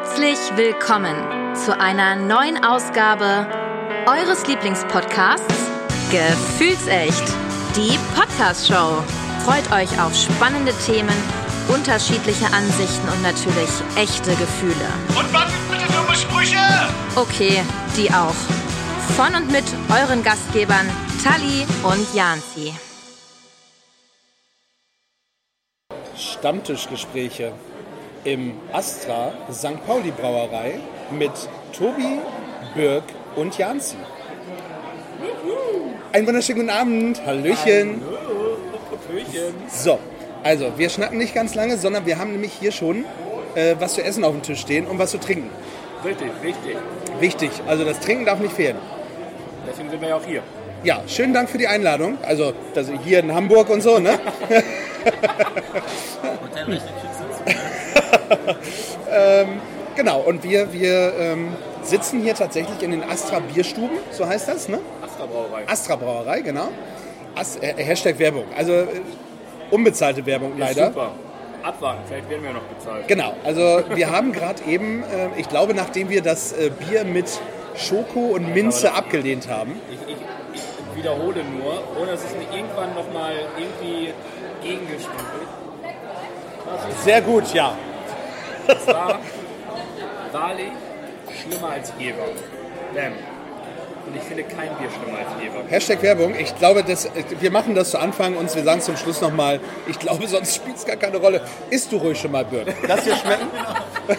Herzlich willkommen zu einer neuen Ausgabe eures Lieblingspodcasts Gefühlsecht, die Podcast-Show. Freut euch auf spannende Themen, unterschiedliche Ansichten und natürlich echte Gefühle. Und was sind bitte dumme Sprüche? Okay, die auch. Von und mit euren Gastgebern Tali und Janzi. Stammtischgespräche im Astra St. Pauli Brauerei mit Tobi, Birk und Janzi. Einen wunderschönen guten Abend. Hallöchen. So, also wir schnacken nicht ganz lange, sondern wir haben nämlich hier schon äh, was zu essen auf dem Tisch stehen und was zu trinken. Richtig, richtig. Wichtig, also das Trinken darf nicht fehlen. Deswegen sind wir ja auch hier. Ja, schönen Dank für die Einladung. Also das hier in Hamburg und so, ne? ähm, genau, und wir, wir ähm, sitzen hier tatsächlich in den Astra Bierstuben, so heißt das, ne? Astra Brauerei. Astra Brauerei, genau. As äh, Hashtag Werbung, also äh, unbezahlte Werbung Ist leider. Super. Abwarten, vielleicht werden wir noch bezahlt. Genau, also wir haben gerade eben, äh, ich glaube, nachdem wir das äh, Bier mit Schoko und Minze abgelehnt haben, Ich, ich, ich wiederhole nur, ohne dass es mir irgendwann nochmal irgendwie ist sehr gut, ja. Das war wahrlich schlimmer als Jever. Bam. Und ich finde kein Bier schlimmer als Jever. Hashtag Werbung. Ich glaube, das, äh, wir machen das zu Anfang und wir sagen zum Schluss nochmal, ich glaube, sonst spielt es gar keine Rolle. Isst du ruhig schon mal, Birk. Das hier schmecken?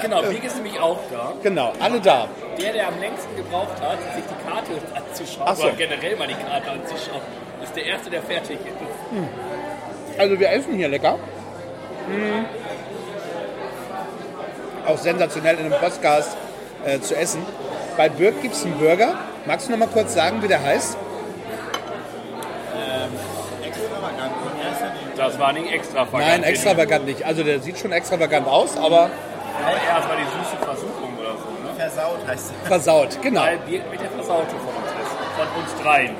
Genau, Big ist nämlich auch da. Genau, alle da. Der, der am längsten gebraucht hat, sich die Karte anzuschauen, so. oder generell mal die Karte anzuschauen, ist der Erste, der fertig ist. Also wir essen hier lecker. Mm. Auch sensationell in einem Podcast äh, zu essen. Bei Birk gibt es einen Burger. Magst du noch mal kurz sagen, wie der heißt? Das war nicht extravagant. Nein, extravagant nicht. Also der sieht schon extravagant aus, aber erst mal die süße Versuchung oder so, ne? Versaut heißt es. versaut. Genau. Weil Birk mit der Versaute von uns ist. Von uns dreien.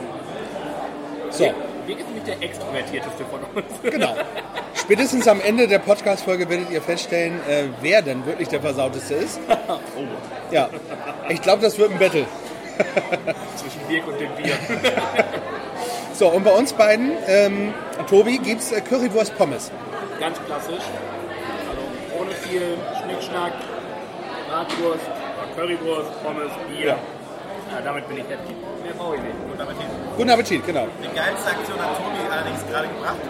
So, Birk ist nämlich der extrovertierteste von uns. genau. Spätestens am Ende der Podcast-Folge werdet ihr feststellen, äh, wer denn wirklich der Versauteste ist. oh, Ja, ich glaube, das wird ein Battle. zwischen Birk und dem Bier. So, und bei uns beiden, ähm, Tobi, gibt es äh, Currywurst Pommes. Ganz klassisch. Also ohne viel Schnickschnack, Bratwurst, Currywurst, Pommes, Bier. Ja. Ja. damit bin ich happy. Mehr brauche ich nicht. Gut, aber die, Guten Appetit, genau. die geilste Aktion hat Tobi allerdings gerade gebracht,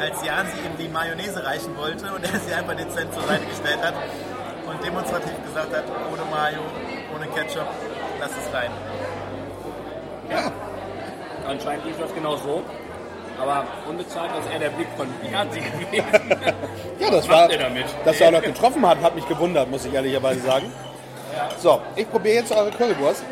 als Jan sie ihm die Mayonnaise reichen wollte und er sie einfach dezent zur Seite gestellt hat und demonstrativ gesagt hat, ohne Mayo, ohne Ketchup, lass es rein. Ja, Anscheinend lief das genau so. Aber unbezahlt ist eher der Blick von Janzi gewesen. ja das war, dass er auch noch getroffen hat, hat mich gewundert, muss ich ehrlicherweise sagen. So, ich probiere jetzt eure Currywurst.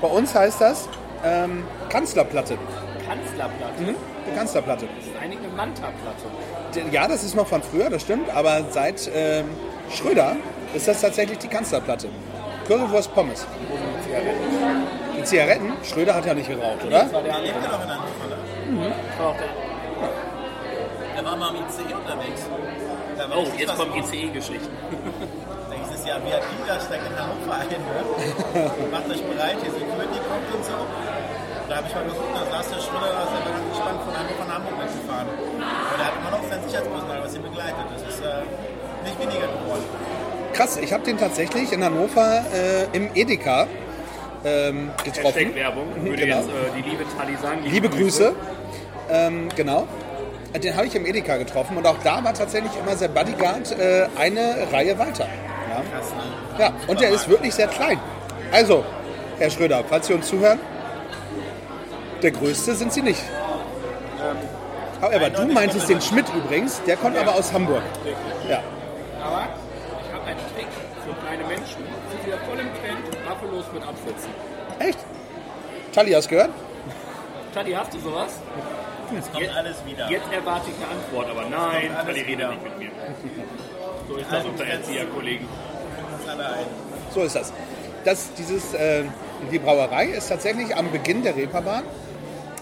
Bei uns heißt das ähm, Kanzlerplatte. Kanzlerplatte. Mhm. Die Kanzlerplatte. Das ist eigentlich eine Manta-Platte. Ja, das ist noch von früher, das stimmt, aber seit ähm, Schröder ist das tatsächlich die Kanzlerplatte. Currywurst Pommes. Wo sind die Zigaretten? Die Zigaretten, Schröder hat ja nicht geraucht, oder? Das war der Er lebt ja noch in ne? Das war auch der Er war mal am ICE unterwegs. Oh, jetzt kommen los. ECE-Geschichten. Da hieß es ja, VIP, da steigt in Hannover ein. Ne? Macht euch bereit, hier Security kommt und so. Da habe ich mal geguckt, da saß der Schröder, da ist er ganz gespannt von Hannover nach Hamburg mitgefahren. Aber der hat immer noch sein Sicherheitspersonal, was ihn begleitet. Das ist äh, nicht weniger geworden. Krass, ich habe den tatsächlich in Hannover äh, im Edeka ähm, getroffen. Werbung. Würde Genau. jetzt äh, die liebe Tali sagen. Liebe Grüße. Ähm, genau. Den habe ich im Edeka getroffen und auch da war tatsächlich immer sein Bodyguard äh, eine Reihe weiter. Ja, Krass, ne? ja. und der ist wirklich sehr klein. Also, Herr Schröder, falls Sie uns zuhören, der Größte sind Sie nicht. Aber du meintest den Schmidt übrigens, der kommt aber aus Hamburg. Ja. Aber ich habe einen Trick für kleine Menschen. Sind wieder voll im Trend, Buffalos mit Absätzen. Echt? Tali, hast du gehört? Tali, hast du sowas? Jetzt kommt alles wieder. Jetzt erwarte ich eine Antwort, aber nein, Tali redet wieder. nicht mit mir. So ist das Also, unter Erzieherkollegen. So ist das. das dieses, äh, die Brauerei ist tatsächlich am Beginn der Reeperbahn,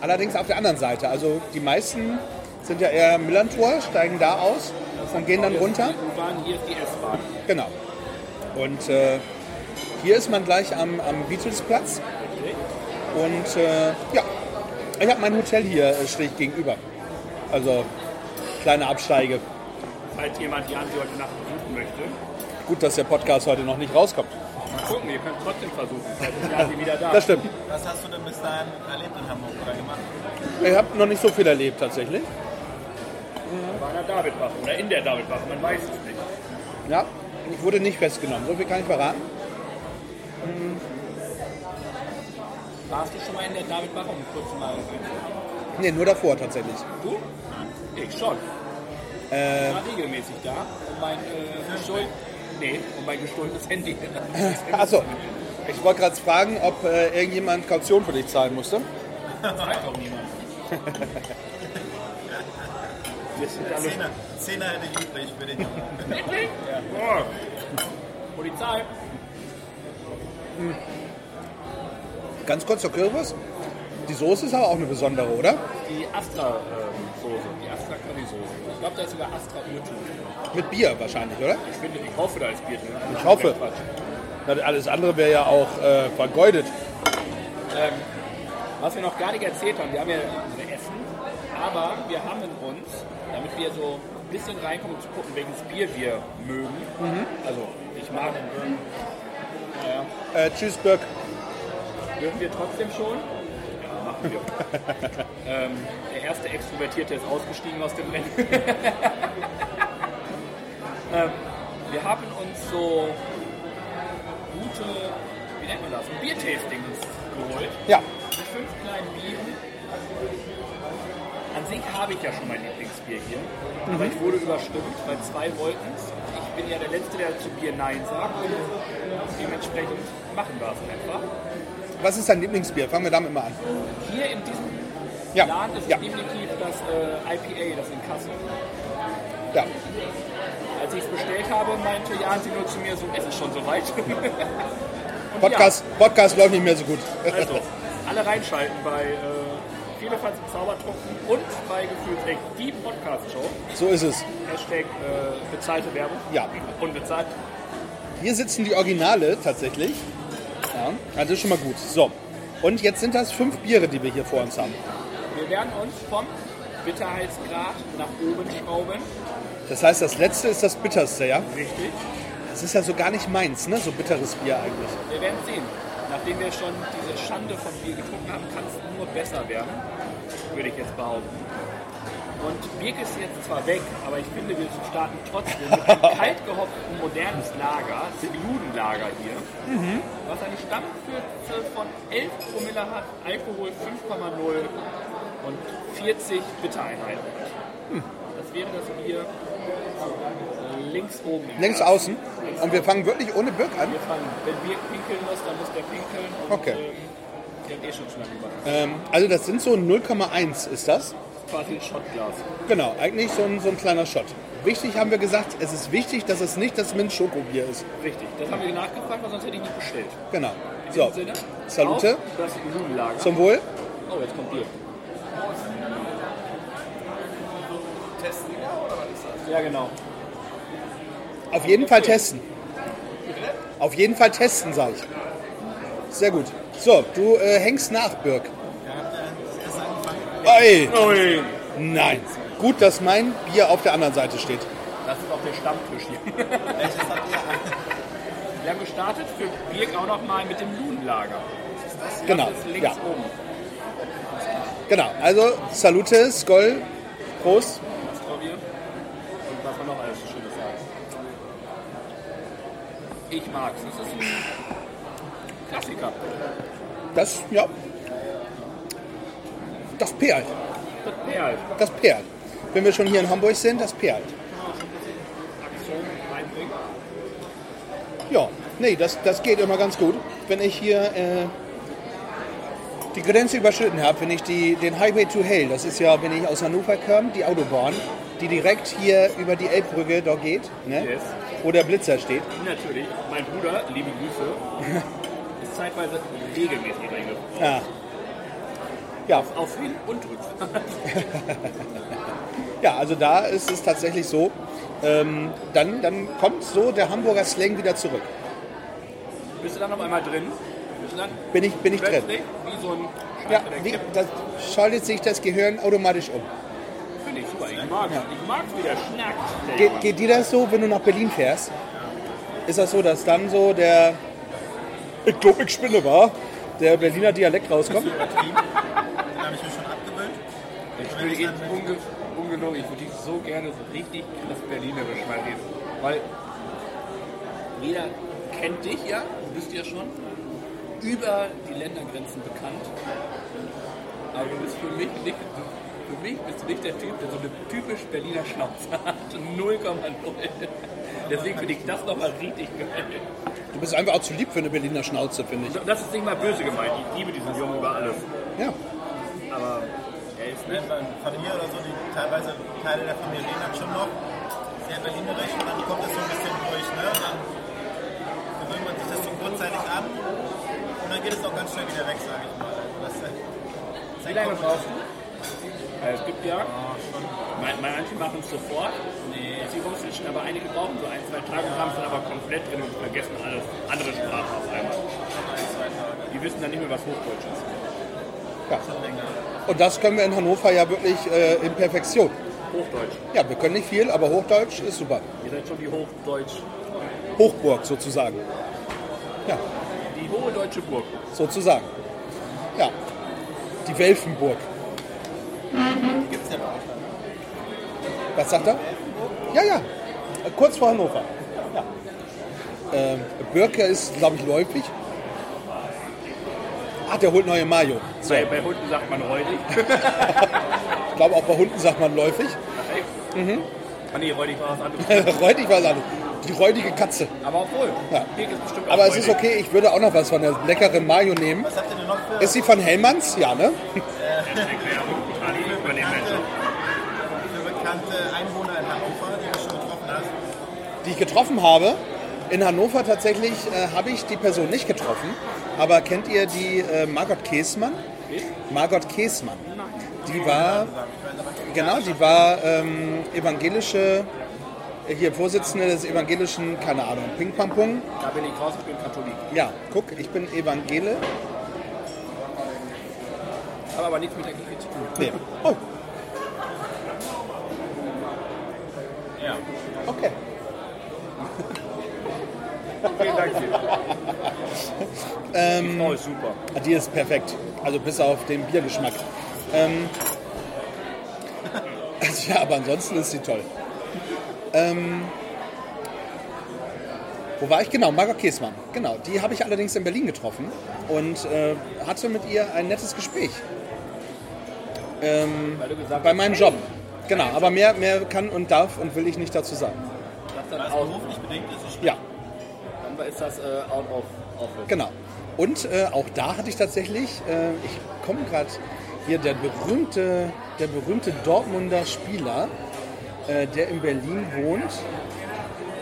allerdings auf der anderen Seite. Also die meisten sind ja eher Millantor, steigen da aus und gehen dann Hier ist runter. die U-Bahn, hier ist die S-Bahn. Genau. Und äh, hier ist man gleich am, am Beatlesplatz. Und äh, ja, ich habe mein Hotel hier äh, schräg gegenüber. Also kleine Absteige. Falls jemand Jan sie heute Nacht besuchen möchte, Gut, dass der Podcast heute noch nicht rauskommt. mal gucken, ihr könnt trotzdem versuchen. Vielleicht ist Jan sie wieder da. Das stimmt. Was hast du denn bis dahin erlebt in Hamburg oder gemacht? Ich habe noch nicht so viel erlebt tatsächlich. Bei einer Davidwache oder in der Davidwache, man weiß es nicht. Ja, ich wurde nicht festgenommen. So viel kann ich verraten. Warst du schon mal in der Davidwache, um kurz mal? Nee, nur davor tatsächlich. Du? Ich schon. Äh, Ich war regelmäßig da, um mein äh, gestohlen, nee, um mein gestohlenes Handy. achso, ich wollte gerade fragen, ob äh, irgendjemand Kaution für dich zahlen musste. Zahlt doch niemand. Wir sind alle Zehner, Zehner hätte ich übrig für den Jungen. Boah. Polizei. Ganz kurz zur Kürbis. Die Soße ist aber auch eine besondere, oder? Die Astra-Soße, die Astra Curry-Soße. Ich glaube, da ist sogar Astra Irrtum. Mit Bier wahrscheinlich, oder? Ich finde, ich hoffe, da ist Bier drin. Ich hoffe. Na, Alles andere wäre ja auch äh, vergeudet. Ähm, was wir noch gar nicht erzählt haben, wir haben ja unsere Essen, aber wir haben in uns, damit wir so ein bisschen reinkommen und zu gucken, welches Bier wir mögen. Also, ich mag naja, Äh, tschüss, Birk. Dürfen wir trotzdem schon? Wir. ähm, der erste Extrovertierte ist ausgestiegen aus dem Rennen. ähm, wir haben uns so gute, wie nennt man das, Biertastings geholt. Ja, Mit fünf kleinen Bieren. An sich habe ich ja schon mein Lieblingsbier hier. Aber ich wurde überstimmt, weil zwei wollten es. Ich bin ja der Letzte, der zu Bier Nein sagt. Dementsprechend machen wir es einfach. Was ist dein Lieblingsbier? Fangen wir damit mal an. Hier in diesem Ja, Laden ist ja. definitiv das äh, IPA, das in Kassel. Ja, Als ich es bestellt habe, meinte Jan sie nur zu mir, so ist es schon soweit. Podcast, Podcast läuft nicht mehr so gut. Ja, also, alle reinschalten bei äh, Vielefalt im Zaubertrunken und bei Gefühlsrecht, die Podcast-Show. So ist es. Hashtag äh, bezahlte Werbung. Ja. Unbezahlt. Hier sitzen die Originale tatsächlich. Ja, also ist schon mal gut. So, und jetzt sind das fünf Biere, die wir hier vor uns haben. Wir werden uns vom Bitterheitsgrad nach oben schrauben. Das heißt, das letzte ist das bitterste, ja? Richtig. Das ist ja so gar nicht meins, ne? So bitteres Bier eigentlich. Wir werden sehen. Nachdem wir schon diese Schande von Bier getrunken haben, kann es nur besser werden, würde ich jetzt behaupten. Und Birk ist jetzt zwar weg, aber ich finde, wir starten trotzdem mit einem kalt gehopften modernes Lager, das Ludenlager hier, was eine Stammkürze von 11 Promille hat, Alkohol 5,0 und 40 Bittereinheiten hat. Das wäre das Bier links oben. Längs Glas. außen. Und wir fangen wirklich ohne Birk an. Wir fangen, wenn Birk pinkeln muss, dann muss der pinkeln. Und, Okay. Ähm, der hat eh schon gemacht. Ähm, also das sind so 0,1 ist das. Quasi ein Schottglas. Genau, eigentlich so ein, so ein kleiner Shot. Wichtig haben wir gesagt, es ist wichtig, dass es nicht das Mint-Schokobier ist. Richtig. Das haben wir nachgefragt, weil sonst hätte ich nicht bestellt. Genau. In So, Sinne. Salute. Das zum Wohl. oh, jetzt kommt Bier. Testen oder was ist das? Ja, genau. Auf jeden Fall testen. Auf jeden Fall testen, sag ich. Sehr gut. So, du äh, hängst nach, Birk. Ja, habt ihr das erst angefangen? Ey, Ui. nein. Gut, dass mein Bier auf der anderen Seite steht. Das ist auch der Stammtisch hier. Welches habt ihr? Wir haben gestartet für Birk auch nochmal mit dem Ludenlager. Das Genau, ist links ja. oben. Genau, also Salute, Skoll, Prost. Das. Und was man noch alles so Schönes sagt. Ich mag's. Das ist ein Klassiker. Das, ja. Das perlt. Das perlt. Das perlt. Wenn wir schon hier in Hamburg sind, das reinbringen. Ja, nee, das, das geht immer ganz gut. Wenn ich hier äh, die Grenze überschritten habe, wenn ich die, den Highway to Hell, das ist ja, wenn ich aus Hannover komme, die Autobahn, die direkt hier über die Elbbrücke da geht, ne? Yes. wo der Blitzer steht. Natürlich, mein Bruder, liebe Grüße, ist zeitweise regelmäßig reingefahren. Ja. Ja. Auf, auf Hin- und Rückfahrt. Ja, also da ist es tatsächlich so, ähm, dann, dann kommt so der Hamburger Slang wieder zurück. Bist du dann auf einmal drin? Bin ich, bin ich drin. wie so ein Ja, wie, das schaltet sich das Gehirn automatisch um. Finde ich super. Ich mag Ich mag wie der schnackt. der Ge geht dir das so, wenn du nach Berlin fährst? Ist das so, dass dann so der, ich glaube, ich spinne, war, der Berliner Dialekt rauskommt? Den habe ich mir schon abgewöhnt. Ich würde ihn unge ungelogen, ich würde dich so gerne so richtig krass Berlinerisch mal reden. Weil jeder kennt dich ja, du bist ja schon über die Ländergrenzen bekannt. Aber du bist für mich nicht, für mich bist du nicht der Typ, der so eine typisch Berliner Schnauze hat. 0,0. Deswegen finde ich das nochmal richtig geil. Du bist einfach auch zu lieb für eine Berliner Schnauze, finde ich. Das ist nicht mal böse gemeint. Ich liebe diesen Jungen über alles. Ja. Aber ist Ne, Familie oder so, die teilweise Teile der Familie reden dann schon noch sehr berlinerisch und dann kommt das so ein bisschen durch. Ne? Und dann gewöhnt man sich das so kurzzeitig an und dann geht es auch ganz schnell wieder weg, sage ich mal. Also Das, äh, Wie lange brauchst du? Weil es gibt ja, mein- manche machen es sofort, nee. sie rumswitchen, aber einige brauchen so ein, zwei Tage und haben es dann aber komplett drin und vergessen alles andere Sprachen auf einmal. Die wissen dann nicht mehr, was Hochdeutsch ist. ja. Und das können wir in Hannover ja wirklich äh, in Perfektion. Hochdeutsch. Ja, wir können nicht viel, aber Hochdeutsch ist super. Ihr seid schon die Hochdeutsch, Hochburg sozusagen. Ja, die hohe deutsche Burg. sozusagen. Ja, die Welfenburg. gibt es ja euch. Was sagt er? Ja, ja, kurz vor Hannover. Ja. Ähm, Birke ist, glaube ich, läufig. Ah, der holt neue Mayo. So. Bei, bei Hunden sagt man räudig. Ich glaube, auch bei Hunden sagt man läufig. Ah nee, räudig war was anderes. Räudig war es anders. Die räudige Katze. Aber obwohl, Ja. Aber es ist okay, ich würde auch noch was von der leckeren Mayo nehmen. Was habt ihr denn noch für, Ist sie von Hellmanns? Ja, ne? Hast? Die ich getroffen habe. In Hannover tatsächlich äh, habe ich die Person nicht getroffen. Aber kennt ihr die äh, Margot Käßmann? Margot Käßmann. Die war, genau, die war ähm, evangelische, äh, hier Vorsitzende des evangelischen, keine Ahnung, Ping Pong Pong. Da bin ich raus, ich bin Katholik. Ja, guck, ich bin Evangele. Habe aber nichts mit der Kirche zu tun. Nee. Oh, Vielen Dank dir. Die Frau ist super. Die ist perfekt. Also bis auf den Biergeschmack. Ähm, also ja, aber ansonsten ist sie toll. Ähm, wo war ich? Genau, Margot Käßmann. Genau, die habe ich allerdings in Berlin getroffen und äh, hatte mit ihr ein nettes Gespräch. Ähm, bei meinem Job. Genau, aber mehr, mehr kann und darf und will ich nicht dazu sagen. Das dann Weil es aus, beruflich bedingt ist, dann ist das äh, out of office. Genau. Und äh, auch da hatte ich tatsächlich, äh, ich komme gerade hier, der berühmte, der berühmte Dortmunder Spieler, äh, der in Berlin wohnt.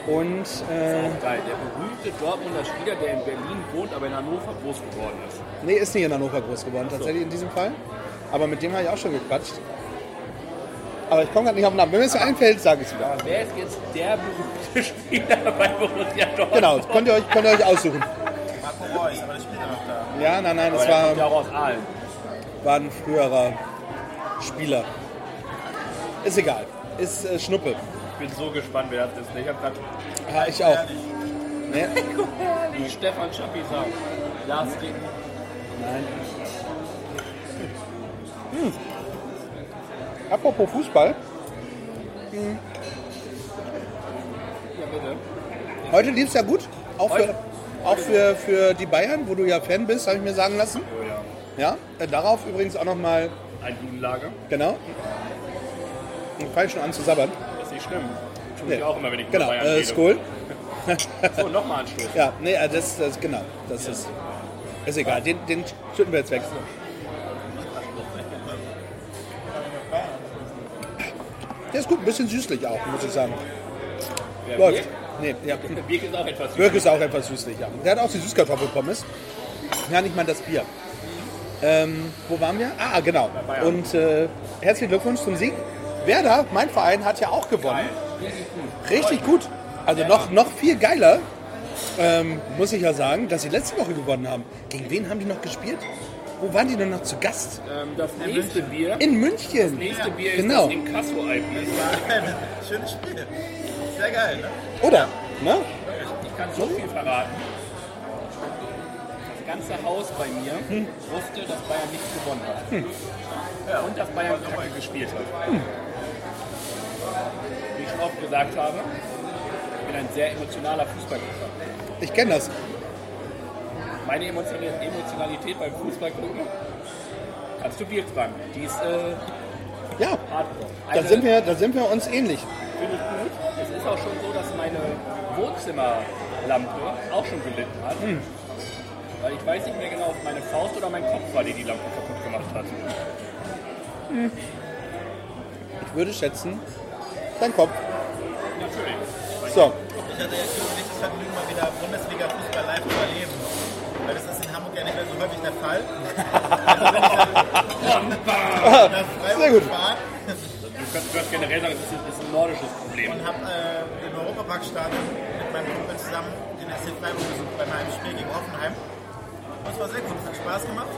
Und äh, Geil, der berühmte Dortmunder Spieler, der in Berlin wohnt, aber in Hannover groß geworden ist. nee, ist nicht in Hannover groß geworden, tatsächlich in diesem Fall. Aber mit dem habe ich auch schon gequatscht. Aber ich komme gerade nicht auf den Namen. Wenn mir es einfällt, sage ich es wieder. Aber wer ist jetzt der berühmte Spieler bei Borussia Dortmund? Genau, könnt ihr euch, könnt ihr euch aussuchen. Marco Reus, aber das spielt er noch da. Ja, nein, nein, Aber das der kommt ja war, auch aus Aalen. war ein früherer Spieler. Ist egal. Ist äh, Schnuppe. Ich bin so gespannt, wer das ist. Ich habe gerade Ja, ich auch. Nee, wie Stefan Schappi sagt. Lars. Nein. Hm. Apropos Fußball, Ja, bitte. heute lief es ja gut. Auch, für, auch für, für die Bayern, wo du ja Fan bist, habe ich mir sagen lassen. Oh ja. Ja, äh, darauf übrigens auch nochmal, Ein Judenlager. genau. Ich fange schon an zu sabbern. Ist nicht schlimm. Tue Nee. ich auch immer, wenn ich Genau, Bayern äh, rede. Skull. So, nochmal Anstoß. Ja, nee, äh, das, das genau. Das ist, ist egal. Den, den schütten wir jetzt weg. Der ist gut, ein bisschen süßlich auch, muss ich sagen. Wer Läuft. Birk? Nee, ja. Birk ist auch etwas Birk ist auch etwas süßlich, ja. Der hat auch die Süßkartoffelpommes. Ja, nicht mal das Bier. Ähm, wo waren wir? Ah, genau. Und äh, herzlichen Glückwunsch zum Sieg. Werder, mein Verein, hat ja auch gewonnen. Richtig gut. Also noch, noch viel geiler, ähm, muss ich ja sagen, dass sie letzte Woche gewonnen haben. Gegen wen haben die noch gespielt? Wo waren die denn noch zu Gast? Ähm, das nächste Bier, In München. das nächste Bier genau. ist das Inkasso-Eis. Schönes Spiel. Sehr geil, ne? Oder? Ne? Ich kann so viel verraten. Das ganze Haus bei mir Hm. wusste, dass Bayern nicht gewonnen hat. Ja, und dass Bayern Kacke gespielt hat. Hm. Wie ich schon oft gesagt habe, ich bin ein sehr emotionaler Fußballgucker. Ich kenne das. Meine Emotion- Emotionalität beim Fußballgucken kannst du Bier fragen. Die ist äh, Ja, hardcore. da Eine- sind, wir, da sind wir uns ähnlich. Finde ich gut. Es ist auch schon so, dass meine Wohnzimmerlampe auch schon gelitten hat. Hm. Weil ich weiß nicht mehr genau, ob meine Faust oder mein Kopf war, die die Lampe kaputt gemacht hat. Ich würde schätzen, dein Kopf. Natürlich. So, Ich hatte jetzt schon richtig Vergnügen, mal wieder Bundesliga-Fußball live zu erleben. Weil das ist in Hamburg ja nicht mehr so häufig der Fall. Also wenn ich dann nach Freiburg Sehr gut. fahre Du kannst, generell sagen, das ist, das ist ein nordisches Problem. und habe äh, im Europaparkstadion mit meinem Kumpel zusammen den SC Freiburg besucht bei meinem Spiel gegen Hoffenheim. Und es war sehr gut, es hat Spaß gemacht.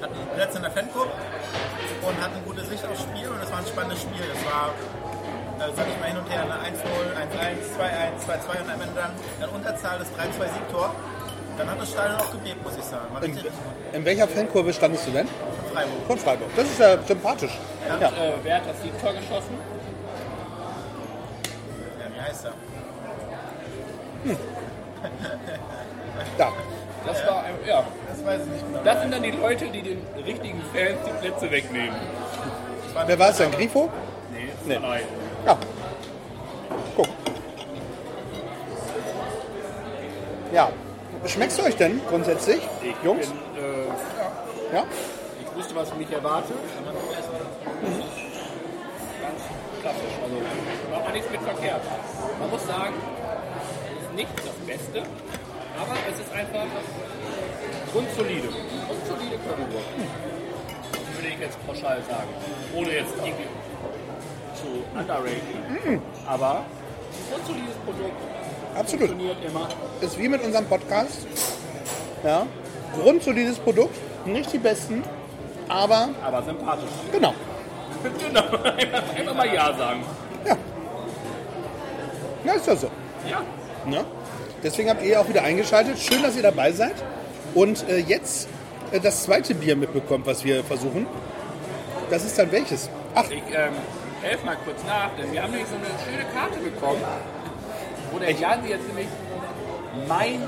Hatten Plätze in der Fankurve und hatten gute Sicht aufs Spiel und es war ein spannendes Spiel. Es war, äh, sag ich mal, hin und her, eine 1-0, 1-1, 2-1, 2-2 und am Ende dann in Unterzahl das 3-2 Siegtor. Dann hat das Stadion auch gebebt, muss ich sagen. War in, in welcher Fankurve standest du denn? gut. Freiburg. Von Freiburg. Das ist ja sympathisch. Ja. Äh, wer hat das Siegtor geschossen? Ja, wie heißt er? Da. Das war, ein- ja. Das weiß ich nicht genau. Das sind dann die Leute, die den richtigen Fans die Plätze wegnehmen. Wer war es denn? Grifo? Nee, Nee. nein. Ja. Guck. Ja. Schmeckst du euch denn grundsätzlich, Ich Jungs? bin, äh, Ja? ich wusste, was mich erwartet. Ganz klassisch. Also macht man nichts mit verkehrt. Man muss sagen, es ist nicht das Beste, aber es ist einfach grundsolide. Grundsolide Currywurst. Würde ich jetzt pauschal sagen. Ohne jetzt irgendwie zu underraten. Aber ein grundsolides Produkt Absolut. funktioniert immer. Ist wie mit unserem Podcast. Ja. Grundsolides Produkt. Nicht die besten, aber Aber sympathisch. genau. genau. Einfach, mal Ja sagen. Ja. Ja, ist ja so. Ja. Ne? Deswegen habt ihr auch wieder eingeschaltet. Schön, dass ihr dabei seid. Und äh, jetzt äh, das zweite Bier mitbekommt, was wir versuchen. Das ist dann welches? Ach, Ich ähm, helfe mal kurz nach, denn wir haben nämlich so eine schöne Karte bekommen, wo der Jan jetzt nämlich mein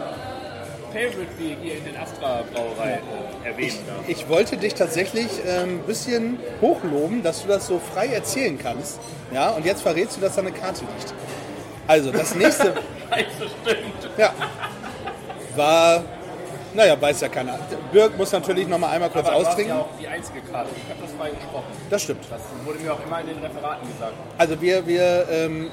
Favorite Bier hier in den Astra Brauerei äh, erwähnen darf. ich wollte dich tatsächlich ein ähm, bisschen hochloben, dass du das so frei erzählen kannst. Ja, und jetzt verrätst du, dass da eine Karte liegt. Also, das nächste Scheiße, stimmt. ja, war, naja, weiß ja keiner. Birk muss natürlich noch mal einmal kurz Aber austrinken. ja auch die einzige Karte. Ich habe das frei gesprochen. Das stimmt. Das wurde mir auch immer in den Referaten gesagt. Also wir, wir ähm,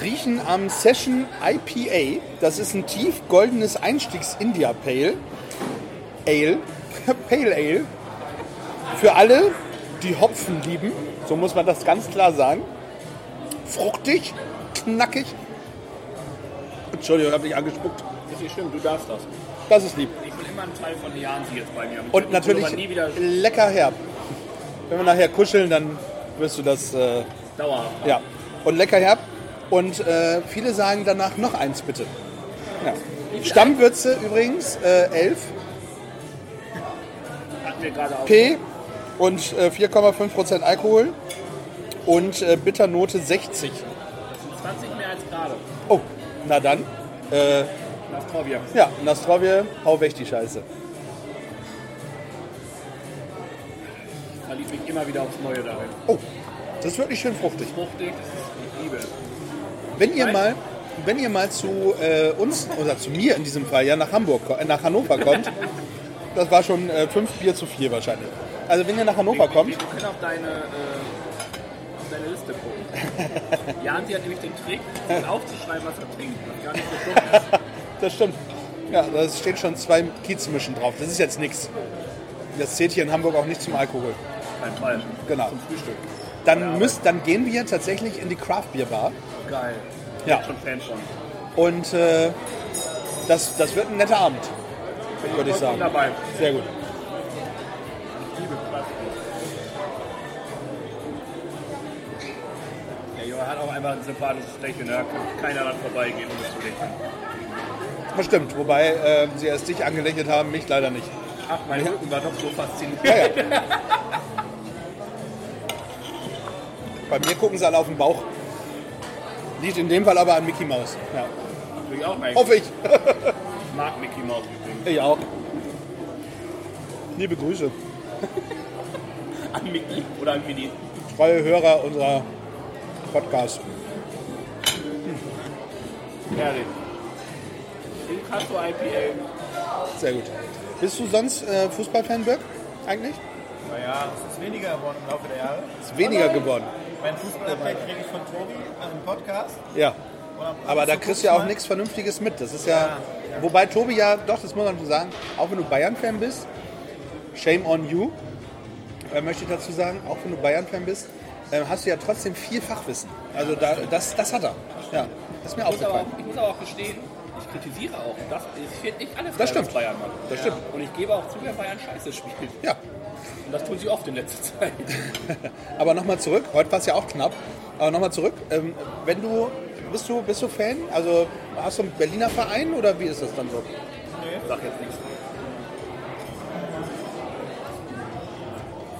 riechen am Session IPA. Das ist ein tief goldenes Einstiegs-India Pale. Ale. Pale Ale. Für alle, die Hopfen lieben. So muss man das ganz klar sagen. Fruchtig, knackig. Entschuldigung, ich habe dich angespuckt. Ist nicht schlimm, du darfst das. Das ist lieb. Ich bin immer ein Teil von Jansi jetzt bei mir. Ich Und würde natürlich lecker herb. Wenn wir nachher kuscheln, dann wirst du das... Äh, dauerhaft. Ja, und lecker herb. Und äh, viele sagen danach noch eins bitte. Ja. Stammwürze übrigens äh, 11 Hatten wir gerade auch. P und äh, 4,5% Alkohol und äh, Bitternote 60. Das sind 20 mehr als gerade. Oh, na dann. Äh, Das Torbier. ja, Nastrovje, hau weg die Scheiße. Verliebt mich immer wieder aufs Neue darin. Oh, das ist wirklich schön fruchtig. Fruchtig, ich liebe es. Wenn ihr mal, wenn ihr mal zu äh, uns oder zu mir in diesem Fall ja nach Hamburg, äh, nach Hannover kommt, das war schon äh, fünf Bier zu viel wahrscheinlich. Also wenn ihr nach Hannover kommt, Wir können auf deine, äh, auf deine Liste gucken. Jansi hat nämlich den Trick, aufzuschreiben, was er trinkt. Was gar nicht so ist. das stimmt. Ja, da stehen schon zwei Kiezmischen drauf. Das ist jetzt nichts. Das zählt hier in Hamburg auch nicht zum Alkohol. Kein Fall. Genau. Zum Frühstück. Dann, müsst, dann gehen wir tatsächlich in die Craft Beer Bar. Geil. Ja. Bin Schon Fan von. Und äh, das, das wird ein netter Abend, würde ich sagen. Dabei. Sehr gut. Liebe Kraft. Der Junge hat auch einfach ein sympathisches Lächeln. Da kann keiner dran vorbeigehen, um das zu lächeln. Das stimmt, wobei äh, sie erst dich angelächelt haben, mich leider nicht. Ach, mein Rücken war doch so faszinierend. Ja, ja. Bei mir gucken sie alle auf den Bauch. Liegt in dem Fall aber an Mickey Mouse. Ja. Ich auch eigentlich. Hoffe ich. Ich mag Mickey Mouse übrigens. Ich auch. Liebe Grüße. An Mickey oder an Winnie. Treue Hörer unserer Podcast. Herrlich. Inkasso IPA. Sehr gut. Bist du sonst äh, Fußballfan, Birk? Eigentlich? Naja, es ist weniger geworden im Laufe der Jahre. Ist weniger geworden. Mein Fußball-Update kriege ich von Tobi äh, im Podcast. Ja. Aber da kriegst du ja auch nichts Vernünftiges mit. Das ist ja. Wobei Tobi ja, doch, das muss man so sagen, auch wenn du Bayern-Fan bist, shame on you, äh, möchte ich dazu sagen, auch wenn du Bayern-Fan bist, äh, hast du ja trotzdem viel Fachwissen. Also da, das, das hat er. Ja, das ist mir Ich muss, aber aufgefallen. auch, ich muss aber auch gestehen, ich kritisiere auch. Das, ich finde nicht alles Das stimmt. was Bayern macht. Das stimmt. Und ich gebe auch zu, wer Bayern scheiße spielt. Ja, Und das tun sie oft in letzter Zeit. aber nochmal zurück, heute war es ja auch knapp, aber nochmal zurück, ähm, wenn du, bist du, bist du Fan? Also hast du einen Berliner Verein oder wie ist das dann so? Sag jetzt nichts.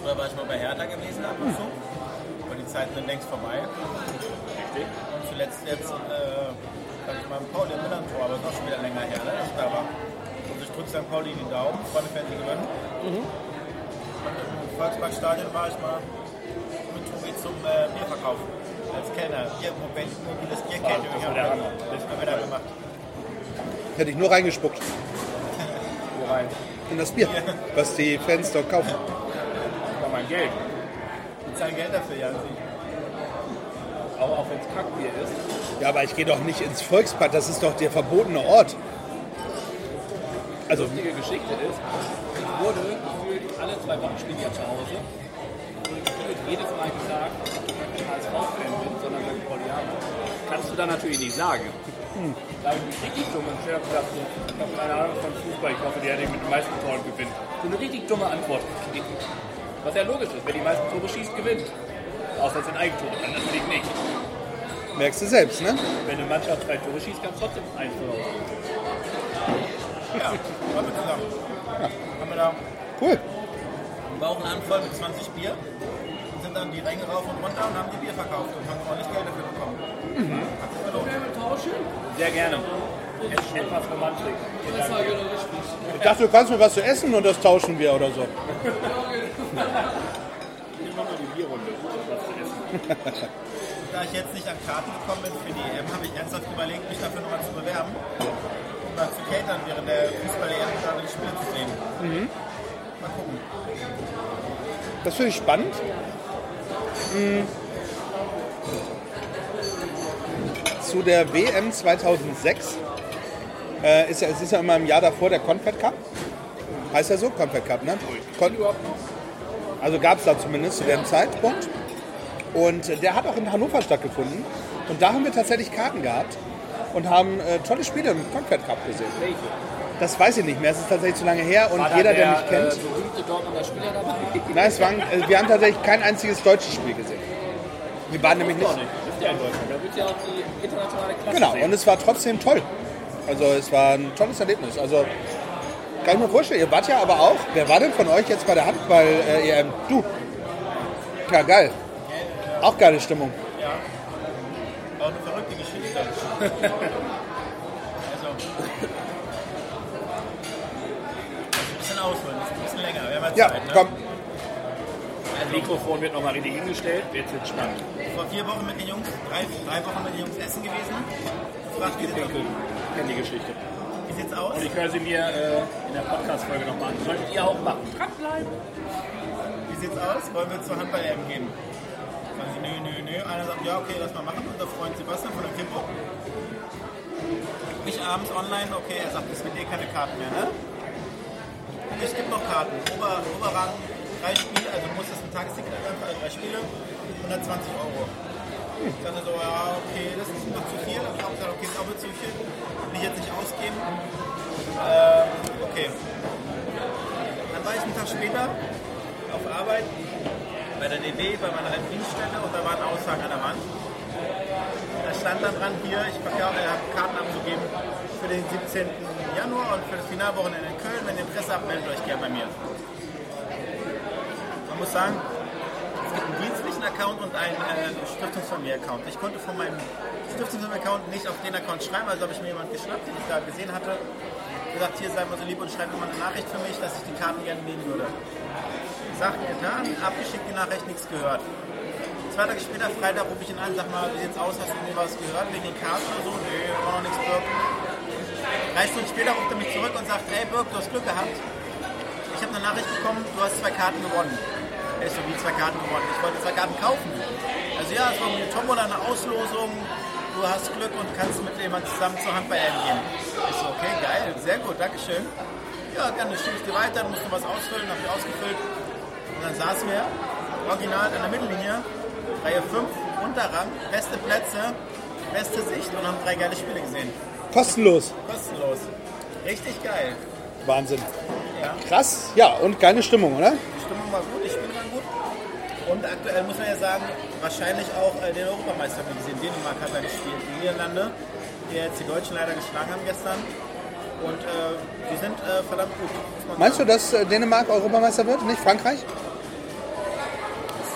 Früher war ich mal bei Hertha gewesen ab und zu. Aber die Zeiten sind längst vorbei. Richtig. Und zuletzt jetzt, äh, sag ich mal, Pauli im Millantor, aber ist auch schon wieder länger her, ne, dass ich da war. Und ich drücke St. Pauli die Daumen, Freunde Fernsehen gewinnen. Und im Volksparkstadion war ich mal mit Tobi zum äh, Bierverkauf. Als Kellner. Bier, mobil- mobiles wir, Hammer. das haben wir da gemacht. Hätte ich nur reingespuckt Wo rein? in das Bier, was die Fans dort kaufen. Das war mein Geld. Die zahlen Geld dafür, ja. Auch, auch wenn es Kackbier ist. Ja, aber ich gehe doch nicht ins Volkspark, das ist doch der verbotene Ort. Also, lustige Geschichte ist, ich wurde zwei Wochen spiele ich ja zu Hause. Und gefühlt jedes Mal gesagt, dass ich kein HSV-Fan bin, sondern St. Paulianer. Kannst du da natürlich nicht sagen. Da habe ich mich richtig dumm und ich habe gesagt, so, ich habe keine Ahnung von Fußball, ich hoffe, der, der mit den meisten Toren gewinnt. So eine richtig dumme Antwort gekriegt. Was ja logisch ist, wer die meisten Tore schießt, gewinnt. Außer es sind Eigentore, dann natürlich nicht. merkst du selbst, ne? Wenn eine Mannschaft drei Tore schießt, kann es trotzdem eins verloren. Ja, waren wir zusammen. Haben wir da Cool. Einen Bauchladen voll mit 20 Bier und sind dann die Ränge rauf und runter und haben die Bier verkauft und haben ordentlich Geld dafür bekommen. Hat sich verlohnt. Sehr gerne. Et- Etwas Romantik. Ich dachte, du kannst mir was zu essen und das tauschen wir oder so. Nimm mal die Bierrunde. Was zu essen. Da ich jetzt nicht an Karten gekommen bin für die EM, habe ich ernsthaft überlegt, mich dafür nochmal zu bewerben. Um dann zu catern während der Fußball-EM gerade die Spiele zu sehen. Mal gucken. Das finde ich spannend. Hm. Zu der WM 2006 äh, ist ja, es ist ja immer im Jahr davor der Confed Cup. Heißt ja so, Confed Cup, ne? Con also gab es da zumindest zu dem Zeitpunkt. Und der hat auch in Hannover stattgefunden. Und da haben wir tatsächlich Karten gehabt und haben äh, tolle Spiele im Confed Cup gesehen. Welche? Das weiß ich nicht mehr, es ist tatsächlich zu lange her und War jeder, der, der mich kennt. Äh, berühmte Dortmunder Spieler dabei? Nein, es waren, äh, wir haben tatsächlich kein einziges deutsches Spiel gesehen. Wir waren nämlich nicht. Doch nicht. Ja in Deutschland. Da wird ja auch die internationale Klasse Genau, sehen. und es war trotzdem toll. Also es war ein tolles Erlebnis. Also kann ich mir vorstellen, ihr wart ja aber auch, wer war denn von euch jetzt bei der Handball-EM? du. Ja, geil. Auch geile Stimmung. Ja. Auch eine verrückte Geschichte. also. Ein bisschen ausholen, das ist ein haben Ja, ne? komm. Das Mikrofon wird nochmal richtig hingestellt. Jetzt wird spannend. Vor vier Wochen mit den Jungs, drei, drei Wochen mit den Jungs essen gewesen. Wie sieht's Pinkel. Kennt die Geschichte. Wie sieht's aus? Und ich höre sie mir äh, in der Podcast-Folge nochmal an. Solltet ihr auch machen. Dranbleiben. Wie sieht's aus? Wollen wir zur Handball-EM gehen? Sagen sie, nö, nö, nö. Einer sagt, ja, okay, lass mal machen. Unser Freund Sebastian von der Kimbo. Ich abends online, okay, er sagt, es gibt eh keine Karten mehr, ne? Es gibt noch Karten. Ober, Oberrang, drei Spiele, also du musstest ein Tagesticket einfach, also drei Spiele, 120 Euro. Ich dachte so, ja, okay, das ist noch zu viel. Aber ich habe gesagt, okay, ist auch zu viel. Will ich jetzt nicht ausgeben. Ähm, okay. Dann war ich einen Tag später auf Arbeit bei der DB, bei meiner alten Dienststelle und da war ein Aushang an der Wand. Da stand dann dran, hier, ich habe Karten abzugeben für den 17. Januar und für das Finalwochenende in Köln. Wenn ihr Interesse habt, meldet euch gerne bei mir. Man muss sagen, es gibt einen dienstlichen Account und einen äh, Stiftungsfamilie-Account. Ich konnte von meinem Stiftungsfamilie-Account nicht auf den Account schreiben, also habe ich mir jemanden geschnappt, den ich da gesehen hatte. Gesagt, hier sei mal so lieb und schreibt mir mal eine Nachricht für mich, dass ich die Karten gerne nehmen würde. Sagt, getan, abgeschickt die Nachricht, nichts gehört. Zwei Tage später, Freitag, rufe ich ihn an, sag mal, wie sieht's aus, hast du mir was gehört wegen den Karten oder so? Nee, war noch nichts Birk. Drei Stunden später ruft er mich zurück und sagt, hey Birk, du hast Glück gehabt. Ich habe eine Nachricht bekommen, du hast zwei Karten gewonnen. Ich so, wie zwei Karten gewonnen? Ich wollte zwei Karten kaufen. Also ja, es war eine Tombola, eine Auslosung, du hast Glück und kannst mit jemandem zusammen zur Handball gehen. Ich so, okay, geil, sehr gut, Dankeschön. Ja, dann schiebe ich dir weiter, du musst noch was ausfüllen, habe ich ausgefüllt. Und dann saßen wir original an der Mittellinie, Reihe 5, Unterrang, beste Plätze, beste Sicht und haben drei geile Spiele gesehen. Kostenlos. Kostenlos. Richtig geil. Wahnsinn. Ja, Krass. Ja, und geile Stimmung, oder? die Stimmung war gut, die Spiele waren gut. Und aktuell muss man ja sagen, wahrscheinlich auch äh, den Europameister haben wir gesehen. Dänemark hat da gespielt. Die Niederlande, die jetzt die Deutschen leider geschlagen haben gestern. Und äh, die sind äh, verdammt gut. Meinst du, sagen. dass äh, Dänemark Europameister wird, nicht Frankreich? Das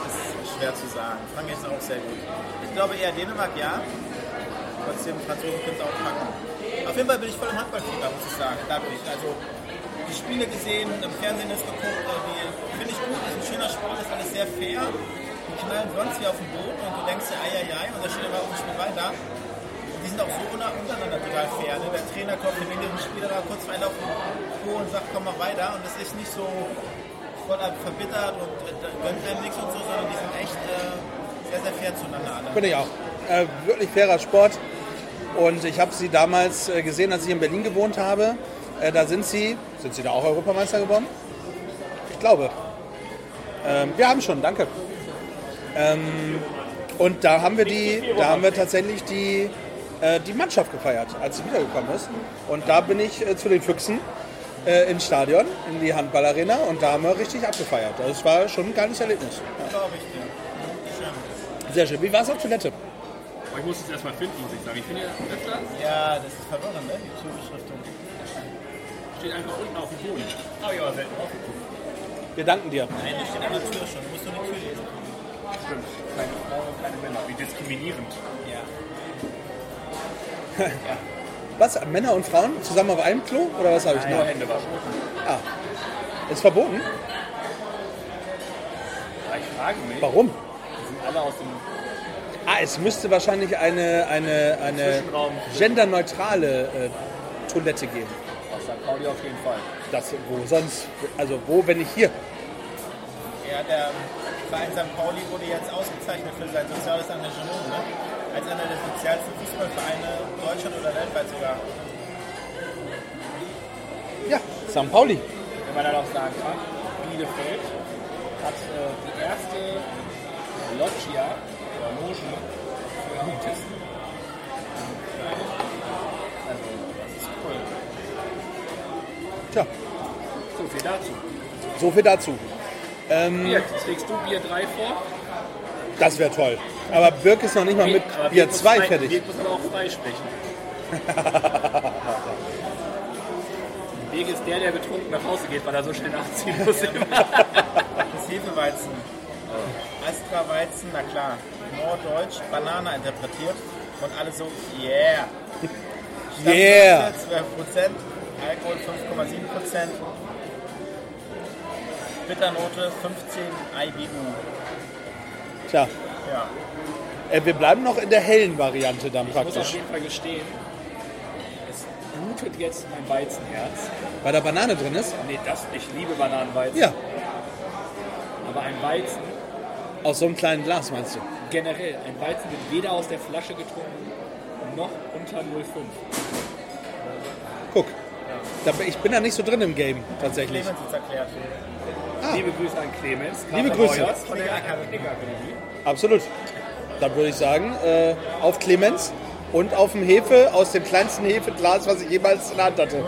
ist schwer zu sagen. Frankreich ist auch sehr gut. Ich glaube eher Dänemark, ja. Trotzdem, Franzosen können es auch packen. Auf jeden Fall bin ich voll im Handballfieber, muss ich sagen. Dadurch. Also die Spiele gesehen, im Fernsehen ist geguckt, die finde ich gut, ist ein schöner Sport, ist alles sehr fair. Die knallen sonst wie auf den Boden und du denkst dir, ei, ei, ei, und da steht aber auch ein Spiel weiter. Und die sind auch so unter- untereinander total fair. Ne? Der Trainer kommt dem jüngeren Spieler da kurz rein auf den und sagt, komm mal weiter. Und das ist nicht so voll verbittert und äh, gönnt einem nichts und so, sondern die sind echt äh, sehr, sehr fair zueinander. Bin ich auch. Äh, wirklich fairer Sport. Und ich habe sie damals äh, gesehen, als ich in Berlin gewohnt habe. Äh, da sind sie, sind sie da auch Europameister geworden? Ich glaube. Ähm, wir haben schon, danke. Ähm, und da haben wir die, da haben wir tatsächlich die, äh, die Mannschaft gefeiert, als sie wiedergekommen ist. Und da bin ich zu den Füchsen äh, ins Stadion, in die Handballarena und da haben wir richtig abgefeiert. Also es war schon ein geiles Erlebnis. Schön. Sehr schön. Wie war es auf Toilette? Aber ich muss es erstmal finden, muss ich sagen. Ich finde ja öfter Ja, das ist verwirrend, ne? Die Zubeschriftung. steht einfach unten auf dem Boden. Habe ich aber selten aufgeguckt. Wir danken dir. Nein, das steht an der Tür schon. Du musst nur die Tür lesen. Stimmt. Keine Frauen, keine Männer. Wie diskriminierend. Ja. Was? Männer und Frauen zusammen auf einem Klo? Oder was habe ich Nur noch? Hände waschen. Ah. Ist verboten? Ja, ich frage mich, Warum? die sind alle aus dem Ah, es müsste wahrscheinlich eine, eine, eine genderneutrale äh, Toilette geben. aus St. Pauli auf jeden Fall. Das, wo sonst, also wo, wenn nicht hier? Ja, der Verein St. Pauli wurde jetzt ausgezeichnet für sein soziales Engagement, ne? Als einer der sozialsten Fußballvereine Deutschland oder weltweit sogar. Ja, St. Pauli. Wenn man dann auch sagen kann, Bielefeld hat äh, die erste Loggia oder Loge für Autisten. Also, das ist cool. Tja, So viel dazu. so viel dazu. Ähm, Bier, trägst du Bier 3 vor? das wäre toll. Aber Birk ist noch nicht mal mit Aber Bier muss 2 frei- fertig. Birk muss aber auch freisprechen. Birk ist der, der betrunken nach Hause geht, weil er so schnell nachziehen muss. Das Hefeweizen. Astra Weizen, na klar. Norddeutsch, Banane interpretiert. Und alle so, yeah. Yeah. Stammgröße 12%, Alkohol 5,7%. Bitternote 15 IBU. Tja, Ja. äh, wir bleiben noch in der hellen Variante dann Ich muss auf praktisch. jeden Fall gestehen, es blutet jetzt mein Weizenherz. Weil da Banane drin ist? Nee, das, ich liebe Bananenweizen. Ja, Aber ein Weizen, aus so einem kleinen Glas meinst du? generell, ein Weizen wird weder aus der Flasche getrunken noch unter 0,5. Guck, Da, ich bin da nicht so drin im Game, tatsächlich. Clemens ist erklärt. Liebe Grüße an Clemens. Liebe Kater Grüße. Meuers Von der. Absolut. Dann würde ich sagen, äh, auf Clemens und auf dem Hefe aus dem kleinsten Hefeglas, was ich jemals in der Hand hatte. 0,1.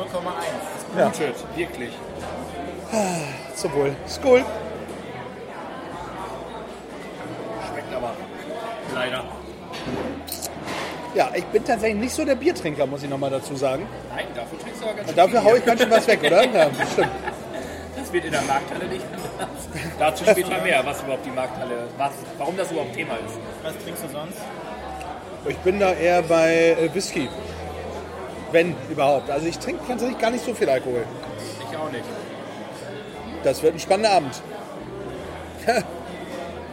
Blutet, wirklich. Zum Wohl. Skull. Schmeckt aber. Leider. Ja, ich bin tatsächlich nicht so der Biertrinker, muss ich nochmal dazu sagen. Nein, dafür trinkst du aber ganz Und dafür haue ich ganz schön was weg, oder? Ja, stimmt. Das wird in der Markthalle nicht anders. Dazu später mehr, was überhaupt die Markthalle, was, warum das überhaupt Thema ist. Was trinkst du sonst? Ich bin da eher bei äh, Whisky. Wenn überhaupt. Also ich trinke tatsächlich gar nicht so viel Alkohol. Ich auch nicht. Das wird ein spannender Abend.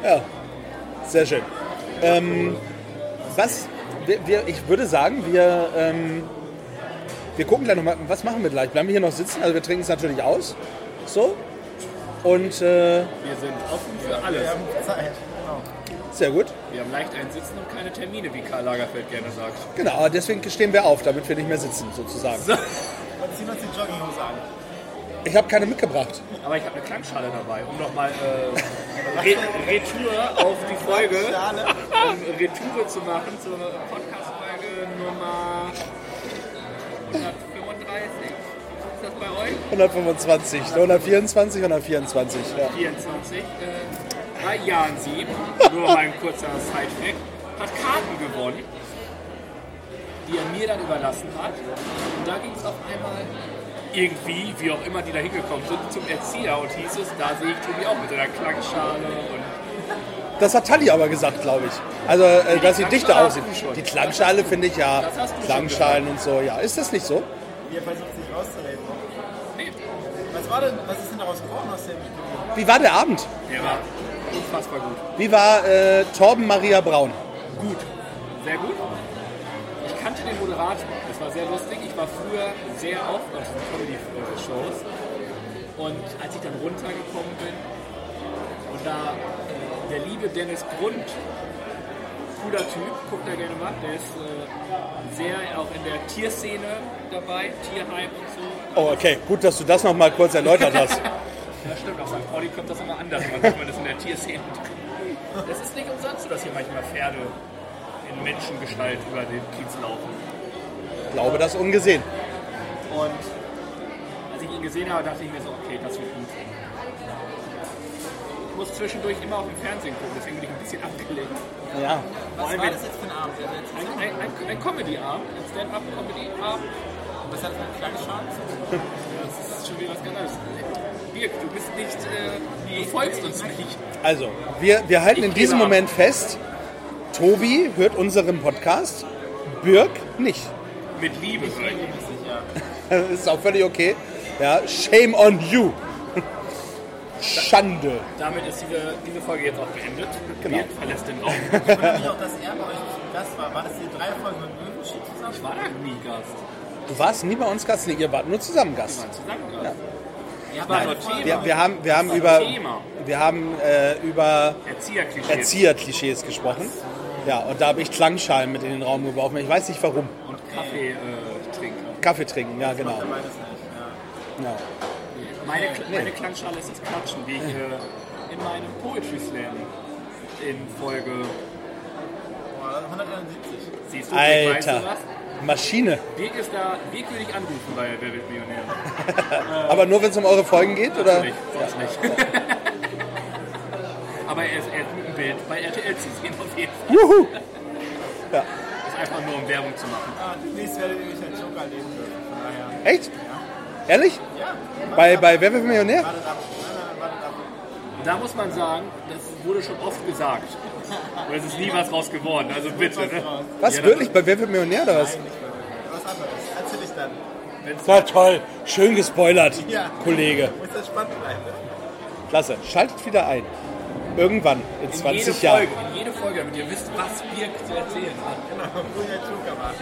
ja, sehr schön. Ähm, was, wir, wir, ich würde sagen, wir, ähm, wir gucken gleich nochmal, was machen wir gleich? Bleiben wir hier noch sitzen? Also wir trinken es natürlich aus. So. Und äh, Wir sind offen für alles. Wir haben Zeit. Genau. sehr gut. Wir haben leicht ein Sitzen und keine Termine, wie Karl Lagerfeld gerne sagt. Genau, aber deswegen stehen wir auf, damit wir nicht mehr sitzen, sozusagen. So. Und ziehen uns die Jogginghose an. Ich habe keine mitgebracht. Aber ich habe eine Klangschale dabei, um nochmal äh, Re Retour auf die Folge, um Retour zu machen zur Podcast-Folge Nummer 135. Ist das bei euch? 125, 124, 124. Ja. 24. Äh, bei Jansi, nur mal ein kurzer Side-Fact, hat Karten gewonnen, die er mir dann überlassen hat. Und da ging es auf einmal irgendwie, wie auch immer die da hingekommen sind, zum Erzieher und hieß es, da sehe ich Tobi auch mit seiner Klangschale und Das hat Tali aber gesagt, glaube ich. Also, äh, dass sie dichter aussieht. Die Klangschale finde ich ja, Klangschalen und so. Ja, ist das nicht so? Ihr versucht sich rauszureden. nee, Was war denn, was ist denn daraus geworden aus dem Video? Wie war der Abend? der war unfassbar gut. Wie war äh, Torben Maria Braun? Gut, sehr gut. Ich kannte den Moderator, das war sehr lustig. Ich war früher sehr oft auf diesen Comedy-Shows und als ich dann runtergekommen bin und da äh, der liebe Dennis Grund, cooler Typ, guckt da gerne mal, der ist äh, sehr auch in der Tierszene dabei, Tierheim und so. Oh, okay. Gut, dass du das noch mal kurz erläutert hast. Ja, stimmt, auf St. Pauli kommt das immer anders, sieht man das in der Tierszene. Es ist nicht umsonst so, dass hier manchmal Pferde in Menschengestalt über den Kiez laufen. Ich glaube, das ungesehen. Und als ich ihn gesehen habe, dachte ich mir so, okay, das wird gut. Ich muss zwischendurch immer auf dem Fernsehen gucken, deswegen bin ich ein bisschen abgelenkt. Ja. Allem, war das jetzt für ein Abend? Also ein, ein, ein, ein Comedy-Abend, ein Stand-up-Comedy-Abend, was hat das mit Klangschalen zu tun? das ist schon wieder was ganz anderes. Birk, du bist nicht, äh, du folgst uns nicht. Also, wir, wir halten Ich in diesem. Moment fest, Tobi hört unseren Podcast, Birk nicht. Mit Liebe, sag ich. Das ist auch völlig okay. Ja, shame on you. Schande. Damit ist diese, diese Folge jetzt auch beendet. Genau. Birk verlässt den Raum. Nicht auch, dass er bei euch Gast war. War das die drei Folgen mit Möwenschied zusammen? Ich war da nie Gast. Du warst nie bei uns Gast, nee, ihr wart nur zusammen Wir Gast. waren zusammen Gast. Ja, nur Thema. Wir, wir haben, wir haben über, Thema. wir haben, äh, über Erzieherklischees. Erzieherklischees gesprochen. Ja, und da habe ich Klangschalen mit in den Raum geworfen. Ich weiß nicht warum. Kaffeetrinker. Äh, Trinker. Kaffee trinken, ja genau. Beides nicht, ja. Ja. Meine, meine Klangschale ist das Klatschen, wie ich äh, in meinem Poetry Slam in Folge. Boah, 171. Siehst du, Birk, weißt du Alter, was? Maschine. Birk ist da, Birk würde ich anrufen bei Wer wird Millionär. Aber nur wenn es um eure Folgen geht, oder? Natürlich, sonst nicht. Aber er ist, er ist mit dem Bild bei RTL zu sehen auf jeden Fall. Juhu! Ja. Einfach nur um Werbung zu machen. Ah, demnächst werdet ihr mich als Joker erleben dürfen. Von daher. Echt? Ehrlich? Ja, Bei, bei Wer wird Millionär? wartet ab. Nein, nein, wartet ab. Da muss man sagen, das wurde schon oft gesagt. Und es ist nie was raus geworden, also bitte. Ne? Was, Ja, wirklich? Bei Wer wird Millionär oder was? Nein, nicht wirklich. Was anderes. Erzähl ich dann. Na toll, schön gespoilert, Ja. Kollege. Muss das spannend bleiben. ne? Klasse, schaltet wieder ein. Irgendwann, in in 20 jede Jahren. Folge, in jede Folge, damit ihr wisst, was Birk zu erzählen hat. Genau, wo der Joker war.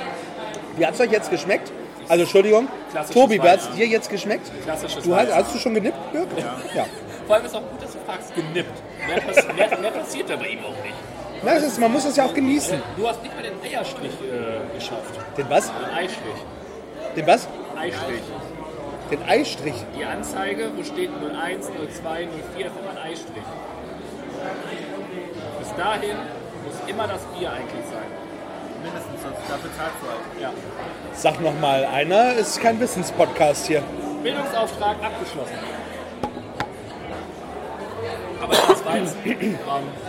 Wie hat es euch jetzt geschmeckt? Also Entschuldigung, Tobi, wie hat es dir jetzt geschmeckt? Klassisches Du hast, hast du schon genippt, Birk? Ja. ja. Vor allem ist auch gut, dass du fragst, genippt. Mehr, pass mehr, mehr passiert da bei ihm auch nicht. Na, das ist, man muss es ja auch genießen. Du hast nicht mal den Eierstrich äh, geschafft. Den was? Den Eistrich. Den was? Eistrich. Den Eistrich. Die Anzeige, wo steht 01, 02, 04, ist immer ein Eistrich. Bis dahin muss immer das Bier eigentlich sein. Mindestens, sonst dafür zahlst du halt. Ja. Sag noch mal einer, ist kein Wissenspodcast hier. Bildungsauftrag abgeschlossen. Aber das Weizen, ähm,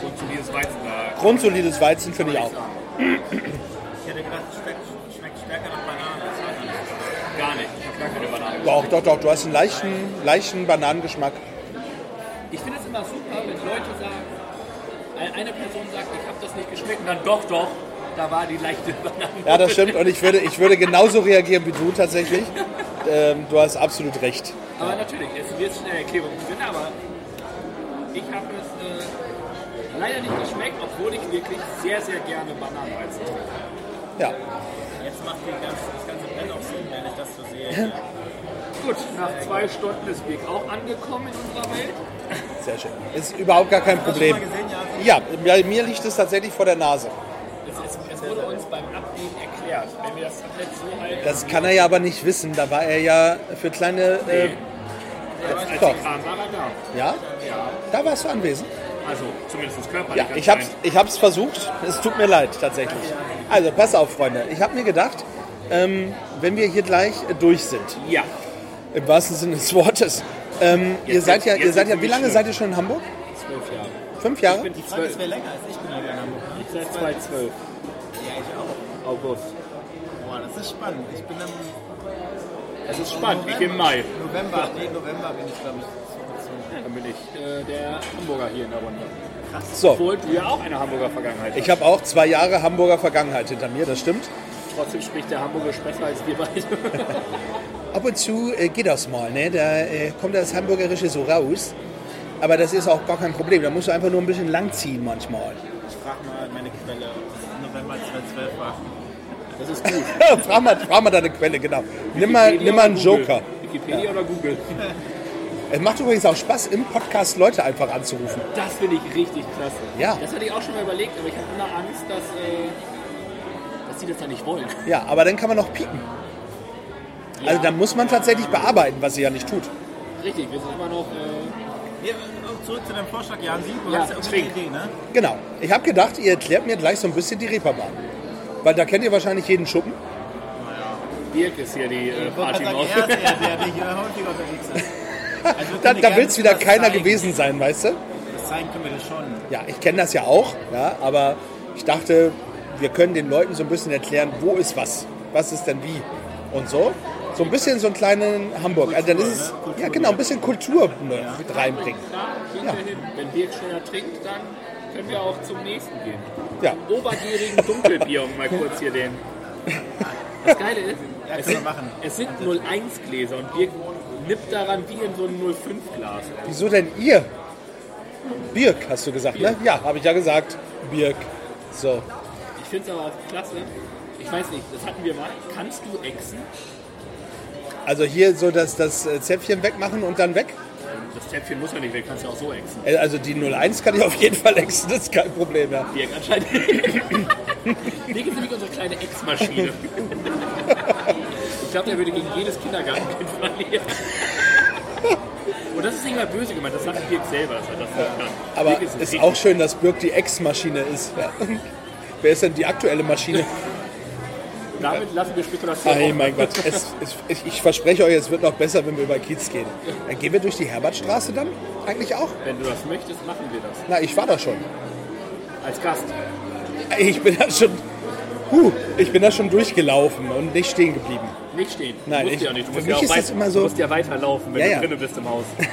grundsolides Weizen da. Grundsolides Weizen finde ich auch. Ich hätte gedacht, es schmeckt, schmeckt stärker nach Banane. Das weiß ich nicht. Gar nicht. Ich habe gar keine Banane. Doch, doch, doch, du hast einen leichten, leichten Bananengeschmack. Ich finde es immer super, wenn Leute sagen, ein- eine Person sagt, ich habe das nicht geschmeckt und dann doch, doch, da war die leichte Banane. Ja, das stimmt. Und ich würde, ich würde genauso reagieren wie du tatsächlich. Ähm, du hast absolut recht. Aber natürlich, es wird eine Erklärung drin, aber ich habe es äh, leider nicht geschmeckt, obwohl ich wirklich sehr, sehr gerne Bananenweizen trinke. Ja. Jetzt macht ganz, das ganze Brett auch Sinn, wenn ich das so sehe. Gut, nach zwei Stunden ist Weg auch angekommen in unserer Welt. Sehr schön. Ist überhaupt gar kein Problem. ja? Ja, bei mir liegt es tatsächlich vor der Nase. Es, wurde uns beim Abnehmen erklärt, wenn wir das Tablett so halten, Das kann er ja aber nicht wissen. Da war er ja für kleine. Äh, als doch. da. ja? Da warst du anwesend. Also zumindest körperlich. Ja, ich hab's, ich hab's versucht. Es tut mir leid, tatsächlich. Also, pass auf, Freunde. Ich habe mir gedacht, ähm, wenn wir hier gleich durch sind, Ja, im wahrsten Sinne des Wortes, ähm, ihr seid ja, ihr seid ja, wie lange seid ihr schon in Hamburg? zwölf Jahre. Fünf Jahre? Ich bin Die Frage zwölf. ist, wer länger als ich bin hier in Hamburg. Ich seit 2012. Ja, ich auch. August. Boah, das ist spannend. Ich bin im Es ist spannend, ich im Mai. November, nee, November bin ich, glaube ich. Dann bin ich äh, der Hamburger hier in der Runde. So, Obwohl du ja auch eine Hamburger Vergangenheit hast. ich habe auch zwei Jahre Hamburger Vergangenheit hinter mir, das stimmt. Trotzdem spricht der Hamburger besser als wir beide. Ab und zu äh, geht das mal, ne? da äh, kommt das Hamburgerische so raus. Aber das ist auch gar kein Problem. Da musst du einfach nur ein bisschen langziehen manchmal. Ich frage mal meine Quelle, November 2012 war. Das ist gut. frag, mal, frag mal deine Quelle, genau. Nimm mal, Wikipedia nimm mal einen Google? Joker. Wikipedia oder Google? Es macht übrigens auch Spaß, im Podcast Leute einfach anzurufen. Das finde ich richtig klasse. Ja. Das hatte ich auch schon mal überlegt, aber ich habe immer Angst, dass, äh, dass sie das dann nicht wollen. Ja, aber dann kann man noch pieken. Also dann muss man tatsächlich bearbeiten, was sie ja nicht tut. Richtig, wir sind immer noch. Äh, Ja, und zurück zu deinem Vorschlag, Jan. Du Ja, hast ja irgendwie eine. Idee, ne? Genau. Ich habe gedacht, ihr erklärt mir gleich so ein bisschen die Reeperbahn. Weil da kennt ihr wahrscheinlich jeden Schuppen. Birk ist hier die äh, Ich wollte Party gerade raus. sagen, er ist der, der, hier häufiger unterwegs ist. Also Da, da will es wieder keiner zeigen. gewesen sein, weißt du? Das zeigen können wir das schon. Ja, ich kenne das ja auch, ja, aber ich dachte, wir können den Leuten so ein bisschen erklären, wo ist was, was ist denn wie und so. So ein bisschen so einen kleinen Hamburg. Also dann ist es, Kultur, ne? ja genau, ein bisschen Kultur ne, mit reinbringen. Ja. wir hin. Wenn Birk schneller trinkt, dann können wir auch zum nächsten gehen. Ja, Obergierigen Dunkelbier, um mal kurz hier den. Das Geile ist, Ja, es, sind, machen. es sind 01 Gläser und Birk nippt daran wie in so ein 05 Glas. wieso denn ihr? Birk, hast du gesagt, ne? Ja, habe ich ja gesagt. Birk. So. Ich finde es aber auch klasse. Ich weiß nicht, das hatten wir mal. Kannst du exen? Also hier so das, das äh, Zäpfchen wegmachen und dann weg. Das Zäpfchen muss ja nicht weg, kannst du auch so exen. Äh, Also die 01 kann ich auf jeden Fall exen, das ist kein Problem, ja. Birk anscheinend. Birk ist nämlich unsere kleine Ex-Maschine. Ich glaube, der würde gegen jedes Kindergartenkind verlieren. Und das ist nicht mal böse gemeint, das sagt Birk selber, dass er das kann. Aber ist richtig- auch schön, dass Birk die Ex-Maschine ist. Ja. Wer ist denn die aktuelle Maschine? Damit lassen wir Spekulation. Ey, offen. mein Gott. Es, es, ich, verspreche euch, es wird noch besser, wenn wir über Kiez gehen. Dann gehen wir durch die Herbertstraße dann? Eigentlich auch? Wenn du das möchtest, machen wir das. Na, ich war da schon. Als Gast. Ich bin da schon. Huh, ich bin da schon durchgelaufen und nicht stehen geblieben. Nicht stehen. Du Nein, ich- ja nicht. Du musst ja ist weit, immer so- Du musst ja weiterlaufen, wenn Ja, ja. du drinnen bist im Haus.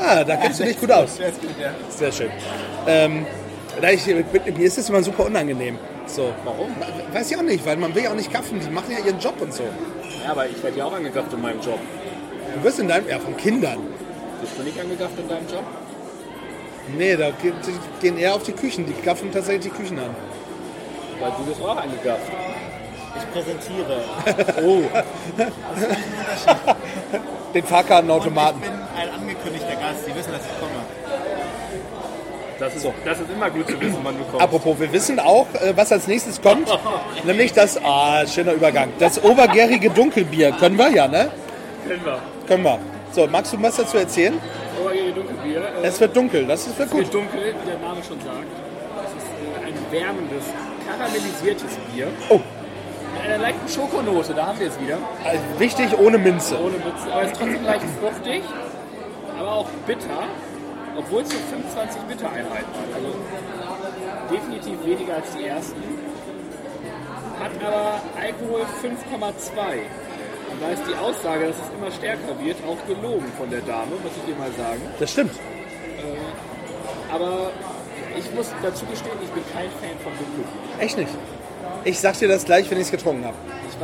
Ah, da kennst du dich gut aus. Sehr schön. Ähm, da ich, mir ist es immer super unangenehm. So. Warum? Weiß ich auch nicht, weil man will ja auch nicht gaffen. Die machen ja ihren Job und so. Ja, aber ich werde ja auch angegafft in meinem Job. Du wirst in deinem. Ja, von Kindern. Bist du nicht angegafft in deinem Job? Nee, da ge- die gehen eher auf die Küchen. Die gaffen tatsächlich die Küchen an. Weil du bist auch angegafft. Ich präsentiere. Oh, Den Fahrkartenautomaten. Und ich bin ein angekündigter Gast. Sie wissen, dass ich komme. Das ist, das ist immer gut zu wissen, wann du kommst. Apropos, wir wissen auch, äh, was als nächstes kommt. nämlich das, ah, schöner Übergang. Das obergärige Dunkelbier. Können wir ja, ne? Können wir. Können wir. So, magst du was dazu erzählen? Obergäre Dunkelbier. Äh, Es wird dunkel, das ist wird es wird gut. dunkel, wie der Name schon sagt. Es ist äh, ein wärmendes, karamellisiertes Bier. Oh, Mit einer leichten Schokonote, da haben wir es wieder. also wichtig, ohne Minze. Ohne Witz. Aber es ist trotzdem leicht fruchtig, aber auch bitter. Obwohl es so 25 Bittereinheiten hat. Also definitiv weniger als die ersten. Hat aber Alkohol 5,2. Und da ist die Aussage, dass es immer stärker wird, auch gelogen von der Dame, muss ich dir mal sagen. Das stimmt. Aber ich muss dazu gestehen, ich bin kein Fan von Dunkelbier. Echt nicht. Ich sag dir das gleich, wenn ich es getrunken habe.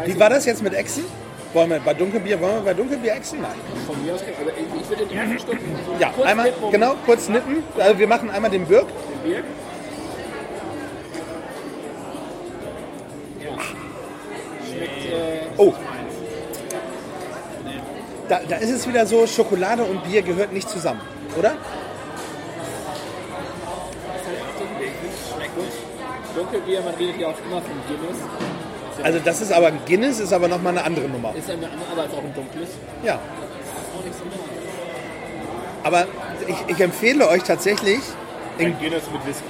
Wie war das jetzt mit Echsen? Wollen wir bei Dunkelbier, wollen wir bei Dunkelbier Echsen? Nein. Von mir aus, aber ich würde den ersten Stück so Ja, kurz einmal, mitnehmen, genau, kurz nippen. Also wir machen einmal den Birk. den Bier. Ja. Schmeckt äh, Oh. Da, da ist es wieder so, Schokolade und Bier gehört nicht zusammen, oder? Schmeckt gut. Dunkelbier, man redet ja auch immer von Guinness. Also das ist aber ein Guinness, ist aber nochmal eine andere Nummer. Ist eine andere, aber ist auch ein dunkles. Ja. Aber ich, ich empfehle euch tatsächlich, Ein Guinness mit Whisky.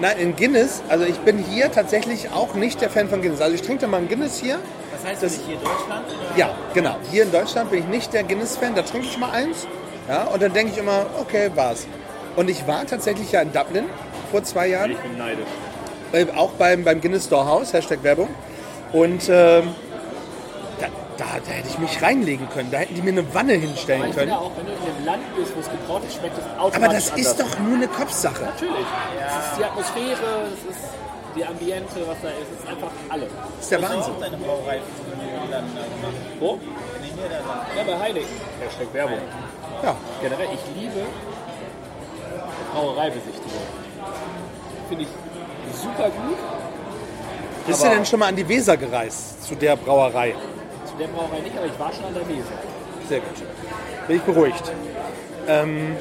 nein, in Guinness, also ich bin hier tatsächlich auch nicht der Fan von Guinness. Also ich trinke mal ein Guinness hier. Was heißt Das- das hier Deutschland? Oder? Ja, genau. Hier in Deutschland bin ich nicht der Guinness-Fan, da trinke ich mal eins. Ja, und dann denke ich immer, okay, war's. Und ich war tatsächlich ja in Dublin vor zwei Jahren. Ich bin neidisch. Äh, auch beim, beim Guinness Storehouse, Hashtag Werbung. Und ähm, da, da, da hätte ich mich reinlegen können. Da hätten die mir eine Wanne Aber hinstellen ich können. finde auch, wenn du in einem Land bist, wo es gebraut ist, schmeckt es automatisch Aber das anders. ist doch nur eine Kopfsache. Natürlich. Es ist die Atmosphäre, es ist die Ambiente, was da ist. Es ist einfach alles. Das ist der Wahnsinn. auch deine Brauerei in den Niederlanden da gemacht. Wo? Ja, bei Heineken. Hashtag Werbung. Ja. Generell, ich liebe Brauereibesichtigung. Finde ich super gut. Bist du denn schon mal an die Weser gereist, zu der Brauerei? Zu der Brauerei nicht, aber ich war schon an der Weser. Sehr gut. Bin ich beruhigt. Ähm,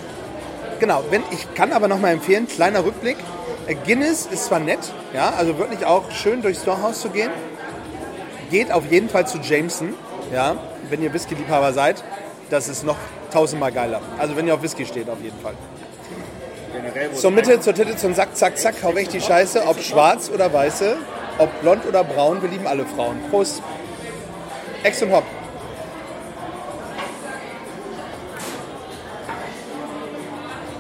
genau, wenn, ich kann aber noch mal empfehlen, kleiner Rückblick. Äh, Guinness ist zwar nett, ja, also wirklich auch schön durchs Storehaus zu gehen. Geht auf jeden Fall zu Jameson, ja, wenn ihr Whisky-Liebhaber seid. Das ist noch tausendmal geiler. Also wenn ihr auf Whisky steht, auf jeden Fall. Generell, Zur Mitte, zur Titte, zum Sack, zack, zack, hau weg die Scheiße. Ob schwarz oder weiße, ob blond oder braun, wir lieben alle Frauen. Prost. Ex und Hop.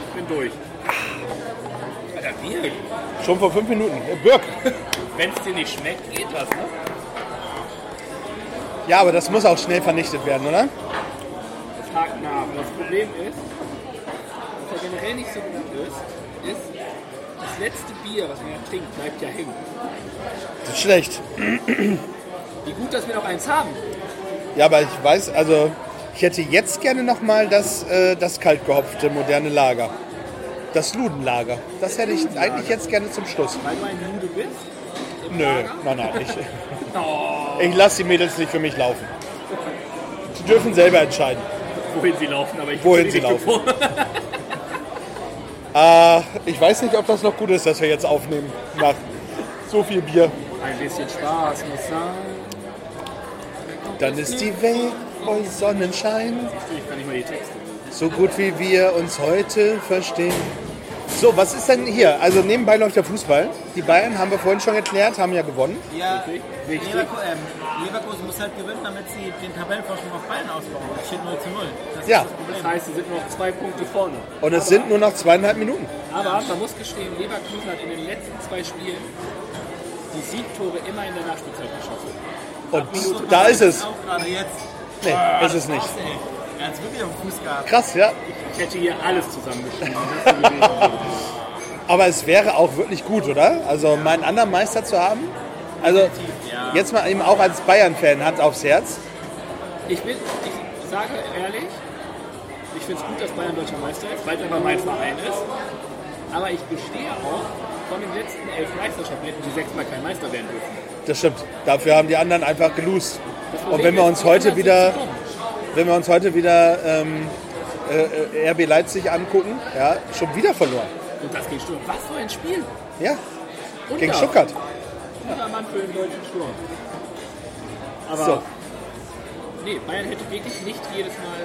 Ich bin durch. Alter, Bier. Schon vor fünf Minuten. Birk. Wenn es dir nicht schmeckt, geht das, ne? Ja, aber das muss auch schnell vernichtet werden, oder? Tag nach. Das Problem ist, was ja generell nicht so gut ist, ist, letzte Bier, was man ja trinkt, bleibt ja hängen. Das ist schlecht. Wie gut, dass wir noch eins haben. Ja, aber ich weiß, also ich hätte jetzt gerne nochmal das, äh, das kaltgehopfte moderne Lager. Das Ludenlager. Das hätte ich eigentlich jetzt gerne zum Schluss. Weil du ein Jude bist. im Nö, Lager. nein, nein. Ich, Oh, ich lasse die Mädels nicht für mich laufen. Sie dürfen selber entscheiden. wohin sie laufen, aber ich Wohin sie nicht laufen. Äh, ich weiß nicht, ob das noch gut ist, dass wir jetzt aufnehmen. Nach so viel Bier. Ein bisschen Spaß muss sein. Dann ist die Welt voll Sonnenschein. Ich kann nicht mal die Texte. So gut wie wir uns heute verstehen. So, was ist denn hier? Also nebenbei läuft der Fußball. Die Bayern, haben wir vorhin schon erklärt, haben ja gewonnen. Ja. Leverkusen, ähm, Leverkusen muss halt gewinnen, damit sie den Tabellenvorsprung auf Bayern ausbauen. Es steht 0 zu 0. Das Ja. ist das Das heißt, sie sind noch zwei Punkte vorne. Und es sind nur noch zweieinhalb Minuten. Aber man muss gestehen, Leverkusen hat in den letzten zwei Spielen die Siegtore immer in der Nachspielzeit geschossen. Und da ist es. Auch gerade jetzt. Nee, ist es nicht. Ey, Er hat es wirklich auf dem Fuß gehabt. Krass, ja. Ich hätte hier alles zusammengeschrieben. das. Aber es wäre auch wirklich gut, oder? Also meinen anderen Meister zu haben. Also. Jetzt mal eben auch als Bayern-Fan, Hand aufs Herz. Ich, bin, ich sage ehrlich, ich finde es gut, dass Bayern deutscher Meister ist, weil es aber mein Verein ist. Aber ich gestehe auch, von den letzten elf Meisterschaften hätten die sechsmal kein Meister werden dürfen. Das stimmt. Dafür haben die anderen einfach gelost. Und wenn wir uns heute wieder, wenn wir uns heute wieder ähm, äh, äh, RB Leipzig angucken, ja, schon wieder verloren. Und das gegen Sturm. Was für ein Spiel! Ja, Und gegen da, Stuttgart. Guter Mann für den deutschen Sturm. Aber So. nee, Bayern hätte wirklich nicht jedes Mal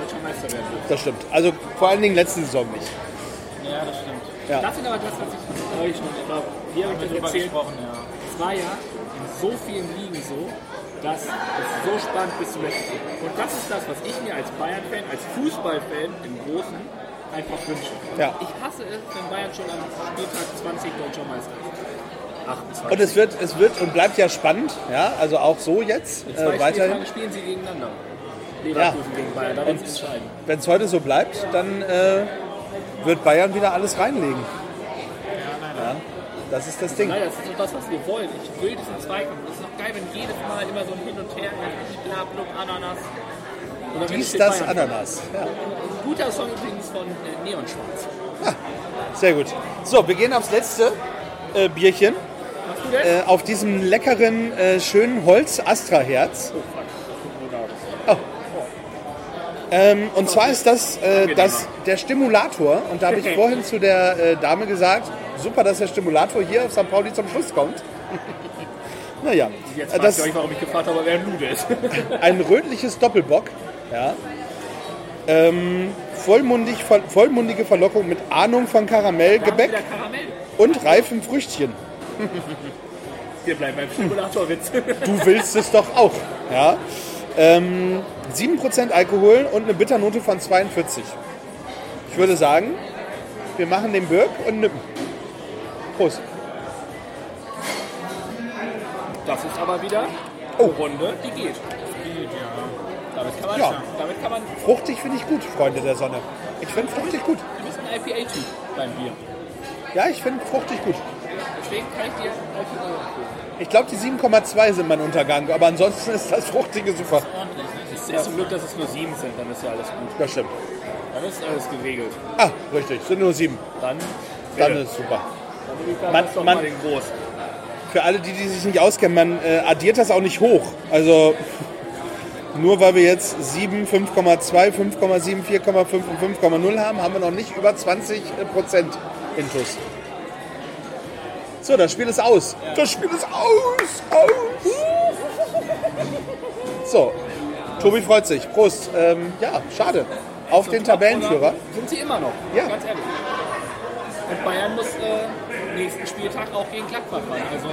deutscher Meister werden dürfen. Das stimmt. Also vor allen Dingen letzte Saison nicht. Ja, das stimmt. Ja. Das ist aber das, was ich euch schon, ich glaube, wir haben erzählt. gesprochen, ja. Es war ja in so vielen Ligen so, dass es so spannend bis zum letzten geht. Und das ist das, was ich mir als Bayern-Fan, als Fußballfan im Großen einfach wünsche. Ja. Ich hasse es, wenn Bayern schon am Spieltag 20 deutscher Meister ist. 28. Und es wird, es wird und bleibt ja spannend, ja, also auch so jetzt In äh, zwei weiterhin. Spieltagen spielen sie gegeneinander. Leverkusen gegen Bayern, da entscheiden. Wenn es heute so bleibt, dann äh, wird Bayern wieder alles reinlegen. Ja, das ist das Ding. Nein, das ist doch das, was wir wollen. Ich will diesen Zweikampf. Es ist doch geil, wenn jedes Mal immer so ein Hin und Her, bla, blub, Ananas. Dies, das, Bayern. Ananas. Ja. Ein guter Song übrigens von äh, Neonschwarz. Sehr gut. So, wir gehen aufs letzte äh, Bierchen. Äh, auf diesem leckeren, äh, schönen Holz-Astra-Herz. Oh. Ähm, und zwar ist das, äh, das der Stimulator. Und da habe ich vorhin zu der äh, Dame gesagt, super, dass der Stimulator hier auf St. Pauli zum Schluss kommt. naja, Jetzt fragt das ihr euch, warum ich gefragt habe, wer ein Nude ist. ein rötliches Doppelbock. Ja. Ähm, vollmundig, voll, vollmundige Verlockung mit Ahnung von Karamellgebäck und reifem Früchtchen. Wir bleiben beim Simulatorwitz. Du willst es doch auch. Ja. Ähm, 7% Alkohol und eine Bitternote von 42. Ich würde sagen, wir machen den Birk und nippen. Prost. Das ist aber wieder Oh. eine Runde, die geht. Damit kann man, Ja. damit kann man Fruchtig finde ich gut, Freunde der Sonne. Ich finde fruchtig gut. du bist ein IPA-Typ beim Bier. Ja, ich finde fruchtig gut. Deswegen kann ich dir IPA empfehlen. Ich glaube, die 7,2 sind mein Untergang, aber ansonsten ist das Fruchtige super. Es ist zum Glück, dass es nur sieben sind, dann ist ja alles gut. Das stimmt. Dann ist alles geregelt. Ah, richtig, sind nur sieben. Dann, Dann bitte. ist super. dann Man- doch man- mal den Groß. Für alle, die, die sich nicht auskennen, man äh, addiert das auch nicht hoch. Also nur weil wir jetzt 7, 5,2, 5,7, 4,5 und 5,0 haben, haben wir noch nicht über 20 Prozent Intus. So, das Spiel ist aus. Das Spiel ist aus. Aus. So, Tobi freut sich. Prost. Ähm, ja, schade. Auf den Tabellenführer. Sind sie immer noch, Ja. ganz ehrlich. Und Bayern muss äh, nächsten Spieltag auch gegen Gladbach fahren. Also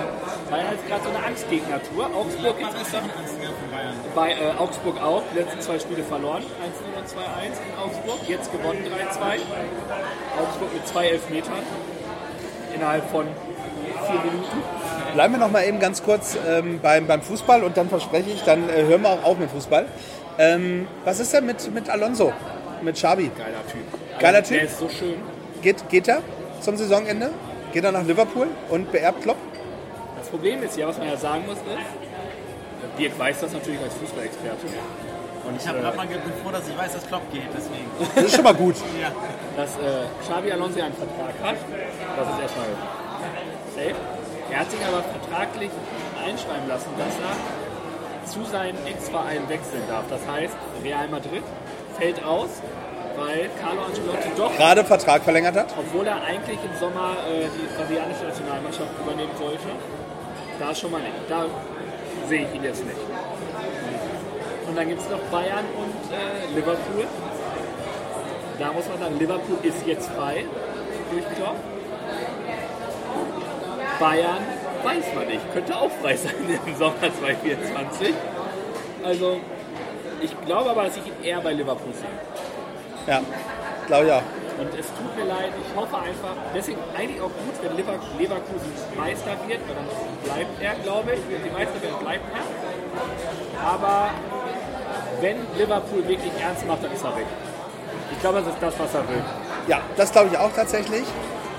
Bayern ist gerade so eine Angstgegner-Tour. Augsburg ist ist doch ein Angstgegner von Bayern? bei äh, Augsburg auch. Die letzten zwei Spiele verloren. 1-0 und 2-1 in Augsburg. Jetzt gewonnen 3-2. Augsburg mit zwei Elfmetern. Innerhalb von vier Minuten. Bleiben wir noch mal eben ganz kurz ähm, beim, beim Fußball und dann verspreche ich, dann äh, hören wir auch auf mit Fußball. Ähm, was ist denn mit, mit Alonso, mit Xabi? Geiler Typ. Geiler Also, Typ. Der ist so schön. Geht, geht er zum Saisonende? Geht er nach Liverpool und beerbt Klopp? Das Problem ist ja, was man ja sagen muss, ist, Dirk weiß das natürlich als Fußballexperte. Und Ich habe äh, gerade mal ge- bin froh, dass ich weiß, dass Klopp geht, deswegen. Das ist schon mal gut. Ja. dass äh, Xabi Alonso einen Vertrag hat. Das ist erstmal safe. Er hat sich aber vertraglich einschreiben lassen, dass er zu seinem Ex-Verein wechseln darf. Das heißt, Real Madrid fällt aus, weil Carlo Ancelotti doch, Gerade Vertrag verlängert hat. obwohl er eigentlich im Sommer äh, die brasilianische Nationalmannschaft übernehmen sollte, da schon mal nicht. Da sehe ich ihn jetzt nicht. Und dann gibt es noch Bayern und äh, Liverpool. Da muss man sagen, Liverpool ist jetzt frei durch Klopp. Bayern weiß man nicht, könnte auch frei sein im Sommer 2024. Also ich glaube aber, dass ich ihn eher bei Liverpool sehe. Ja, glaube ich auch. Und es tut mir leid, ich hoffe einfach, deswegen eigentlich auch gut, wenn Lever- Leverkusen Meister wird, weil dann bleibt er, glaube ich. Wenn sie Meister werden, bleibt er. Aber wenn Liverpool wirklich ernst macht, dann ist er weg. Ich glaube, das ist das, was er will. Ja, das glaube ich auch tatsächlich.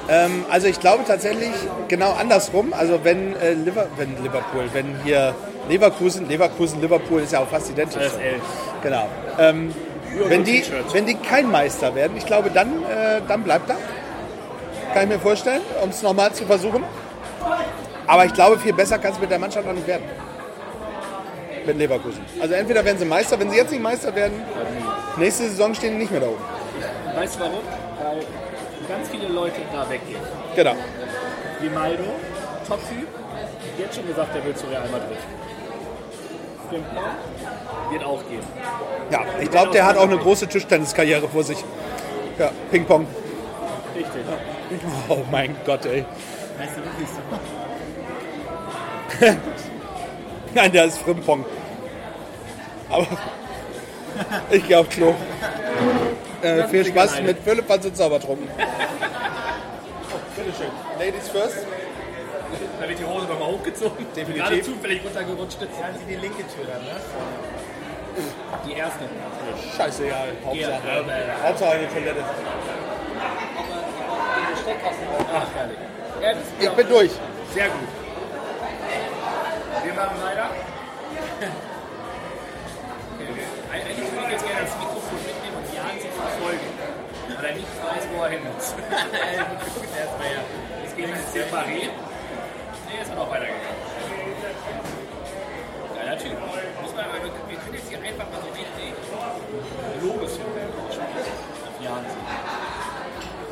Ähm, also ich glaube tatsächlich genau andersrum. Also wenn, äh, Liver wenn Liverpool, wenn hier Leverkusen, Leverkusen, Liverpool ist ja auch fast identisch. Elf. Genau. Ähm, wenn, die, wenn die kein Meister werden, ich glaube, dann, äh, dann bleibt er. Kann ich mir vorstellen, um es nochmal zu versuchen. Aber ich glaube, viel besser kann es mit der Mannschaft noch nicht werden. Mit Leverkusen. Also entweder werden sie Meister, wenn sie jetzt nicht Meister werden, nächste Saison stehen die nicht mehr da oben. Weißt du warum? Weil ganz viele Leute da weggehen. Genau. Grimaldo, Top-Typ, jetzt schon gesagt, er will zu Real Madrid. Frimpong wird auch gehen. Ja, ich glaube, der hat auch eine große Tischtenniskarriere vor sich. Ja, Ping-Pong. Richtig. Oh mein Gott, ey. Heißt du wirklich so? Nein, der ist Frimpong. Aber ich gehe auf Klo. Äh, viel Spaß mit Philipp Hans und Zaubertrunken. Oh, bitteschön. Ladies first. Da wird die Hose nochmal hochgezogen. Definitiv. Gerade zufällig runtergerutscht. Ja, sie die linke Tür dann, ne? Die erste. Scheißegal. Hauptsache. Ja, Hauptsache eine Toilette. Ach, herrlich. Ich bin durch. Sehr gut. Wir machen weiter. Er hin. Erstmal ja. Es geht jetzt separat. Nee, ist noch weitergegangen. Ja, natürlich. Muss man, wir können jetzt hier einfach mal so richtig Lobeshymnen auf Jan sehen.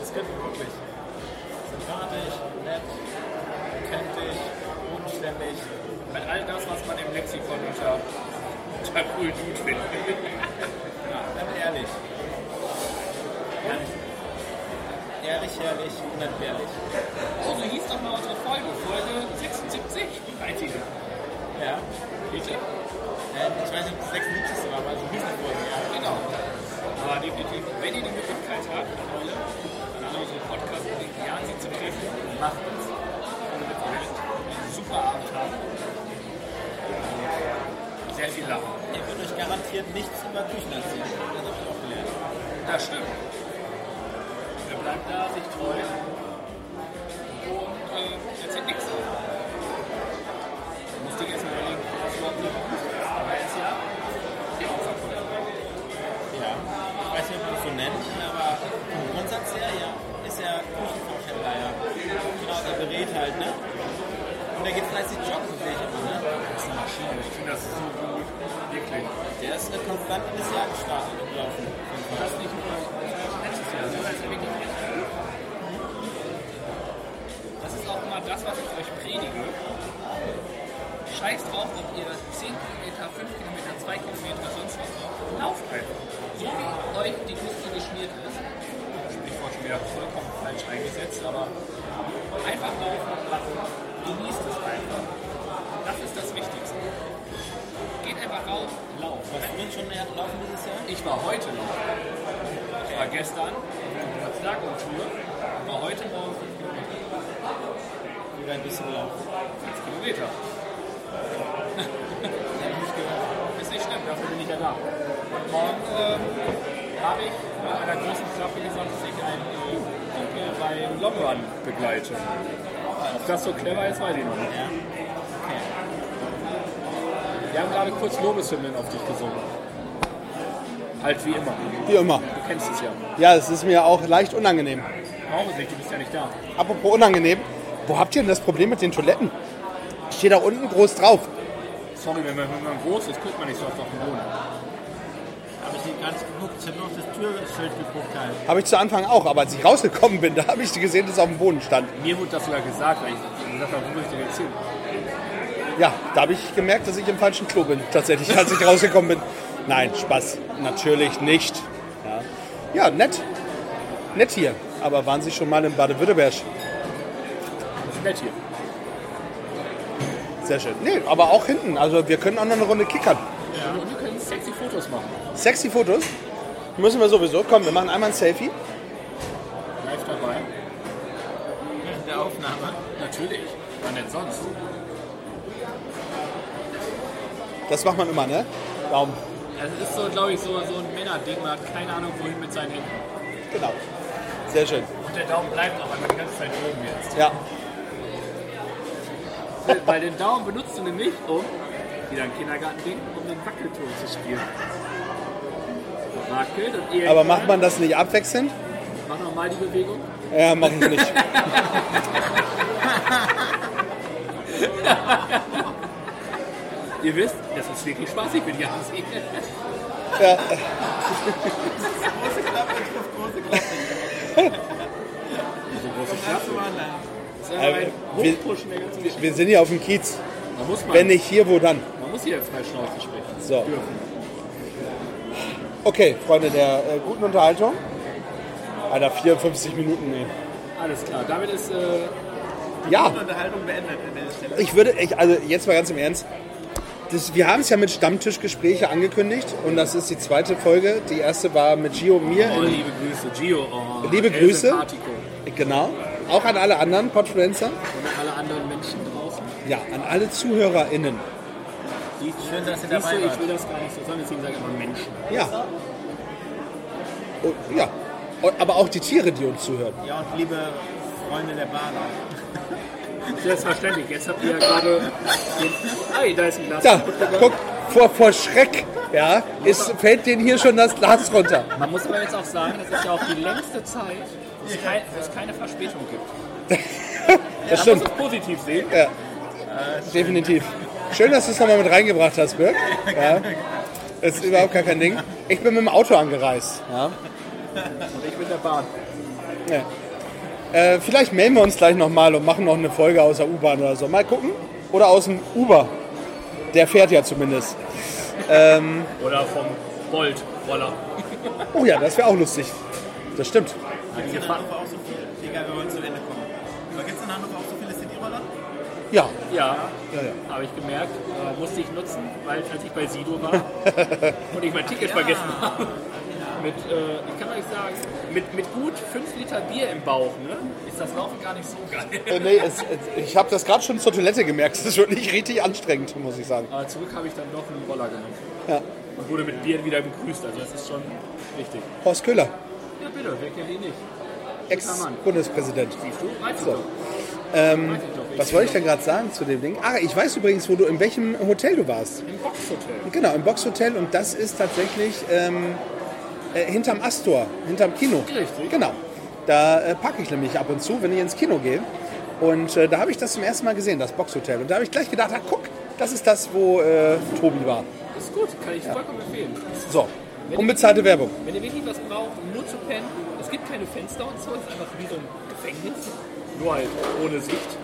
Das könnte wirklich. Sympathisch, nett, kennt dich, bodenständig. Halt all das, was man im Lexikon unter, unter cool Dude findet. Ja, dann ehrlich. Ehrlich, ehrlich, ehrlich unentbehrlich. Oh, so hieß doch mal unsere Folge, Folge 76. Ein Titel. Ja. Bitte? Ähm, ich weiß nicht, ob das 76. war, aber so hieß die Folge, ja. Genau. Aber definitiv, wenn ihr die Möglichkeit habt, alle, an alle unsere Podcast-Kollegen, ja, sie zu treffen, macht es. Und wir einen super Abend haben. Sehr viel Lachen. Ihr könnt euch garantiert nichts über Küchen erzählen. Das habe ich auch gelernt. Das stimmt. Bleibt da, sich treu. Und äh, erzählt nichts. Du musst dich erstmal überlegen, was du überhaupt nicht. Aber jetzt ja. Ja. Ich weiß nicht, ob man das so nennt, aber vom Grundsatz her, ja, ist er Küchenfachhändler, ja. Genau, der berät halt, ne? Und der geht fleißig joggen, sehe ich immer, ne? Das ist eine Maschine. Ich finde das so gut. Wirklich. Der ist eine konstant in das Jahr gestartet gelaufen. Das nicht nur Das ist auch immer das, was ich euch predige. Scheiß drauf, ob ihr 10 Kilometer, 5 Kilometer, 2 Kilometer, sonst was braucht. Lauft einfach. So wie euch die Muskel geschmiert ist. Sprichwort schon wieder vollkommen falsch eingesetzt, aber einfach laufen lassen. Genießt es einfach. Das ist das Wichtigste. Geht einfach raus, lauft. Warst du schon laufen dieses Jahr? Ich war heute noch. War gestern Geburtstag und Tour und war heute Morgen 5 Kilometer. Wie weit bist du gelaufen? 5 Kilometer. Ist nicht schlimm, dafür bin ich ja da. Und morgen ähm, habe ich mit einer großen Klappe gesagt, dass ich einen äh, Kumpel beim Longrun begleite. Ob das so clever ist, weiß ich noch nicht. Ja. Wir haben gerade kurz Lobeshymnen auf dich gesungen. Halt wie immer. Wie immer. Du kennst es ja. Ja, es ist mir auch leicht unangenehm. Warum nicht? Du bist ja nicht da. Apropos unangenehm, wo habt ihr denn das Problem mit den Toiletten? Steht da unten groß drauf. Sorry, wenn man, wenn man groß ist, guckt man nicht so oft auf den Boden. Habe ich nicht nicht geguckt. Ich habe nur auf das Türschild geguckt halt. Habe ich zu Anfang auch, aber als ich rausgekommen bin, da habe ich gesehen, dass es auf dem Boden stand. Mir wurde das sogar gesagt, weil ich gesagt habe, wo will ich denn jetzt hin? Ja, da habe ich gemerkt, dass ich im falschen Klo bin, tatsächlich, als ich rausgekommen bin. Nein, Spaß. Natürlich nicht. Ja, ja nett. Nett hier. Aber waren Sie schon mal in Baden-Württemberg? Nett hier. Sehr schön. Nee, aber auch hinten. Also wir können auch noch eine Runde kickern. Ja. Und wir können sexy Fotos machen. Sexy Fotos müssen wir sowieso. Komm, wir machen einmal ein Selfie. Live dabei. Während der Aufnahme. Natürlich. Wann denn sonst? Das macht man immer, ne? Daumen. Also es ist so, glaube ich, so, so ein Männerding. Man hat keine Ahnung, wohin mit seinen Händen. Genau. Sehr schön. Und der Daumen bleibt auch einmal die ganze Zeit oben jetzt. Ja. Weil den Daumen benutzt du nämlich, um, wieder ein Kindergartending, um den Wackelton zu spielen. Wackelt und irgendwann... Aber macht man das nicht abwechselnd? Mach nochmal die Bewegung. Ja, mach ich nicht. Ihr wisst, das ist wirklich spaßig für die Hansi. Ja. Große Klappe große Klappe. So große Klappe. wir- Geschichte. Wir sind hier auf dem Kiez. Wenn nicht hier, wo dann? man muss hier frei Schnauze sprechen. So. Okay, Freunde der äh, guten Unterhaltung. Alter, 54 Minuten, ey. Alles klar. Damit ist. Äh, Ja, Die Unterhaltung beendet an der Stelle. ich würde, ich, also jetzt mal ganz im Ernst. Das, wir haben es ja mit Stammtischgespräche angekündigt und das ist die zweite Folge. Die erste war mit Gio und mir. oh, in, liebe Grüße, Gio. Oh, Liebe Grüße. Genau. Auch an alle anderen Podfluencer. Und alle anderen Menschen draußen. Ja, an alle ZuhörerInnen. Schön, dass ihr dabei ich wart. will das gar nicht so sagen, deswegen sage ich immer Menschen. Ja. Und, ja. Aber auch die Tiere, die uns zuhören. Ja, und liebe Freunde der Bahn. Selbstverständlich. Jetzt habt ihr ja gerade den. Ei, da ist ein Glas. Da, guck, vor, vor Schreck, ja, ist, fällt denen hier schon das Glas runter. Man muss aber jetzt auch sagen, das ist ja auch die längste Zeit, wo es, kein, wo es keine Verspätung gibt. Das Man stimmt. muss es positiv sehen. Ja. Definitiv. Schön, dass du es nochmal mit reingebracht hast, Birk. Ja. Das ist überhaupt gar kein Ding. Ich bin mit dem Auto angereist. Ja. Und ich bin der Bahn. Ja. Äh, vielleicht melden wir uns gleich nochmal und machen noch eine Folge aus der U-Bahn oder so. Mal gucken. Oder aus dem Uber. Der fährt ja zumindest. Oder vom Volt-Roller. Oh ja, das wäre auch lustig. Das stimmt. Gibt es in Hannover auch so viele? Egal, wir wollen zu Ende kommen. Aber gibt es in Hannover auch so viele Cityroller? Ja. Ja, ja, ja. habe ich gemerkt. Äh, musste ich nutzen, weil als ich bei Sido war und ich mein Ticket vergessen habe. Mit, äh, ich kann euch sagen, mit, mit gut 5 Liter Bier im Bauch ne, ist das Laufen gar nicht so geil. Äh, nee, es, es, ich habe das gerade schon zur Toilette gemerkt. Es ist wirklich richtig anstrengend, muss ich sagen. Aber zurück habe ich dann noch einen Roller genommen. Ja. Und wurde mit Bier wieder begrüßt. Also das ist schon wichtig. Horst Köhler, Ja bitte, wer kennt ihn nicht? Ex-Bundespräsident. Siehst du? Weißt So. doch. Ähm, doch. was wollte ich denn gerade sagen zu dem Ding? Ah, ich weiß übrigens, wo du in welchem Hotel du warst. Im Boxhotel. Genau, im Boxhotel und das ist tatsächlich ähm, äh, hinterm Astor, hinterm Kino. Richtig. Genau. Da äh, parke ich nämlich ab und zu, wenn ich ins Kino gehe. Und äh, da habe ich das zum ersten Mal gesehen, das Boxhotel. Und da habe ich gleich gedacht, ah, guck, das ist das, wo äh, Tobi war. Ist gut, kann ich vollkommen empfehlen. So, unbezahlte Werbung. Wenn ihr wirklich was braucht, um nur zu pennen, es gibt keine Fenster und so, es ist einfach wie so ein Gefängnis. Nur halt ohne Sicht.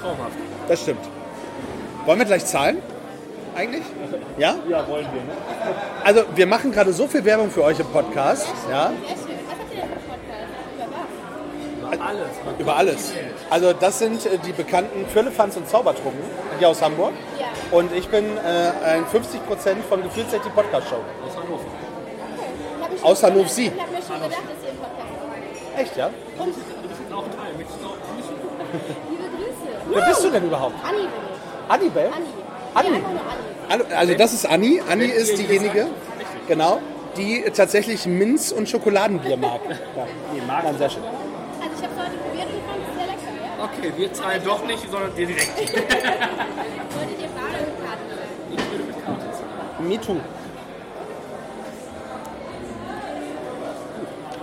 Traumhaft. Das stimmt. Wollen wir gleich zahlen? Eigentlich? Ja? Ja, wollen wir, ne? Also, wir machen gerade so viel Werbung für euch im Podcast. Ja? Sehr schön. Was habt ihr denn für Podcast? Über was? Alles. Über alles. Also das sind äh, die bekannten Firlefanz und Zaubertrunken hier aus Hamburg. Ja. Und ich bin äh, ein 50% von Gefühlsecht die Podcast-Show. aus Hannover. Aus Hannover Sie. Ich habe mir schon gedacht, dass ihr einen Podcast macht. Echt, ja? Du bist auch Teil. Möchtest du auch? Liebe Grüße. Wer bist du denn überhaupt? Anni bin ich. Annibel? Anni. Also- das ist Anni. Anni ist diejenige, genau, die tatsächlich Minz- und Schokoladenbier mag. Ja. Nee, mag Nein, sehr schön. Also ich habe es heute probiert und fand es sehr lecker, ja? Okay, wir zahlen doch nicht, sondern dir direkt. Wolltet ihr Bar oder mit Karten sein? Ich würde mit Karte zahlen. Me too.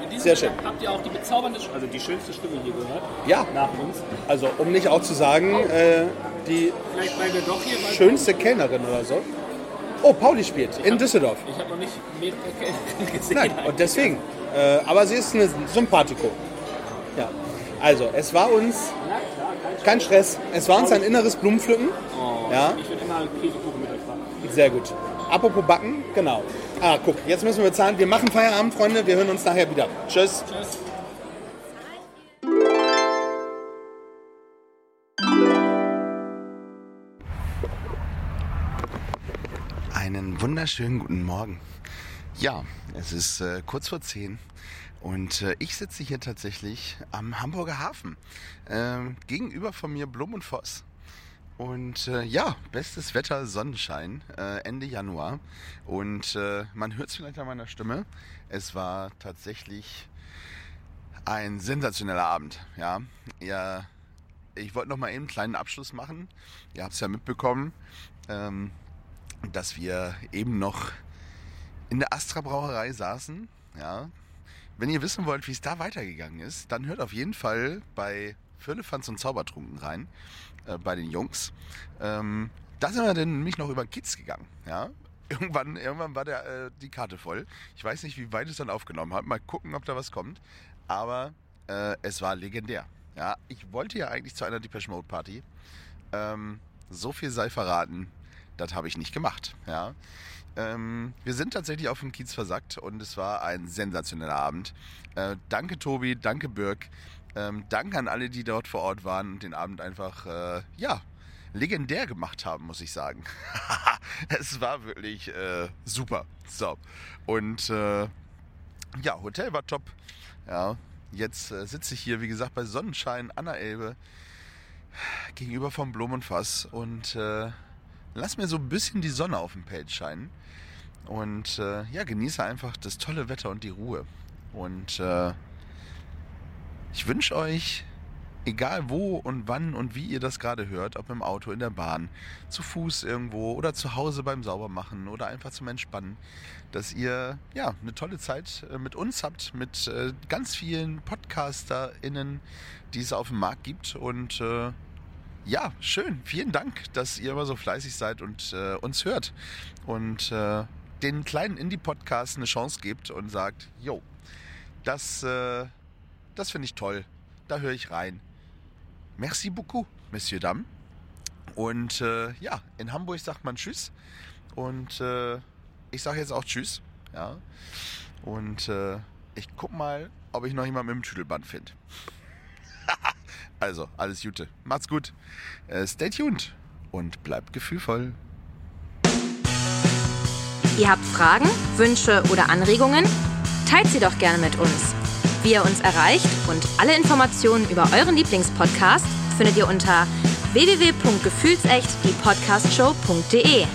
In diesem Sehr schön. Habt ihr auch die bezaubernde, also die schönste Stimme hier gehört? Ja, Nach uns. also um nicht auch zu sagen, äh, die schönste Kellnerin oder so. Oh, Pauli spielt in Düsseldorf. Ich habe noch nicht mehrere Kellner gesehen. Nein, und deswegen. Äh, aber sie ist eine Sympathiko. Ja. Also, es war uns kein Stress. Es war uns ein inneres Blumenpflücken. Oh, Ja. Ich würde immer Käsekuchen mit euch machen. Sehr gut. Apropos Backen, genau. Ah, guck, jetzt müssen wir zahlen. Wir machen Feierabend, Freunde. Wir hören uns nachher wieder. Tschüss. Tschüss. Wunderschönen guten Morgen. Ja, es ist äh, kurz vor 10 und äh, ich sitze hier tatsächlich am Hamburger Hafen. Ähm, gegenüber von mir Blum und Voss. Und äh, ja, bestes Wetter, Sonnenschein, äh, Ende Januar. Und äh, man hört es vielleicht an meiner Stimme. Es war tatsächlich ein sensationeller Abend. Ja, ja ich wollte noch mal eben einen kleinen Abschluss machen. Ihr habt es ja mitbekommen. Ähm, dass wir eben noch in der Astra Brauerei saßen. Ja. Wenn ihr wissen wollt, wie es da weitergegangen ist, dann hört auf jeden Fall bei Firlefanz und Zaubertrunken rein, äh, bei den Jungs. Ähm, da sind wir dann nämlich noch über Kids gegangen. Ja. Irgendwann, irgendwann war der, äh, die Karte voll. Ich weiß nicht, wie weit es dann aufgenommen hat. Mal gucken, ob da was kommt. Aber äh, es war legendär. Ja. Ich wollte ja eigentlich zu einer Depeche Mode Party. Ähm, so viel sei verraten das habe ich nicht gemacht. Ja. Ähm, wir sind tatsächlich auf dem Kiez versackt und es war ein sensationeller Abend. Äh, danke Tobi, danke Birk, ähm, danke an alle, die dort vor Ort waren und den Abend einfach, äh, ja, legendär gemacht haben, muss ich sagen. es war wirklich äh, super. So. Und äh, ja, Hotel war top. Ja, jetzt äh, sitze ich hier, wie gesagt, bei Sonnenschein an der Elbe gegenüber vom Blumenfass und äh, lass mir so ein bisschen die Sonne auf dem Pelz scheinen. Und äh, ja, genieße einfach das tolle Wetter und die Ruhe. Und äh, ich wünsche euch, egal wo und wann und wie ihr das gerade hört, ob im Auto, in der Bahn, zu Fuß irgendwo oder zu Hause beim Saubermachen oder einfach zum Entspannen, dass ihr ja eine tolle Zeit äh, mit uns habt, mit äh, ganz vielen PodcasterInnen, die es auf dem Markt gibt. Und äh, ja, schön. Vielen Dank, dass ihr immer so fleißig seid und äh, uns hört. Und äh, den kleinen Indie-Podcast eine Chance gibt und sagt, jo, das, äh, das finde ich toll. Da höre ich rein. Merci beaucoup, Monsieur Dame. Und äh, ja, in Hamburg sagt man Tschüss. Und äh, ich sage jetzt auch Tschüss. Ja. Und äh, ich guck mal, ob ich noch jemanden mit dem Tüdelband finde. Also, alles Gute. Macht's gut. Äh, stay tuned und bleibt gefühlvoll. Ihr habt Fragen, Wünsche oder Anregungen? Teilt sie doch gerne mit uns. Wie ihr uns erreicht und alle Informationen über euren Lieblingspodcast findet ihr unter www.gefühlsecht die Podcastshow.de.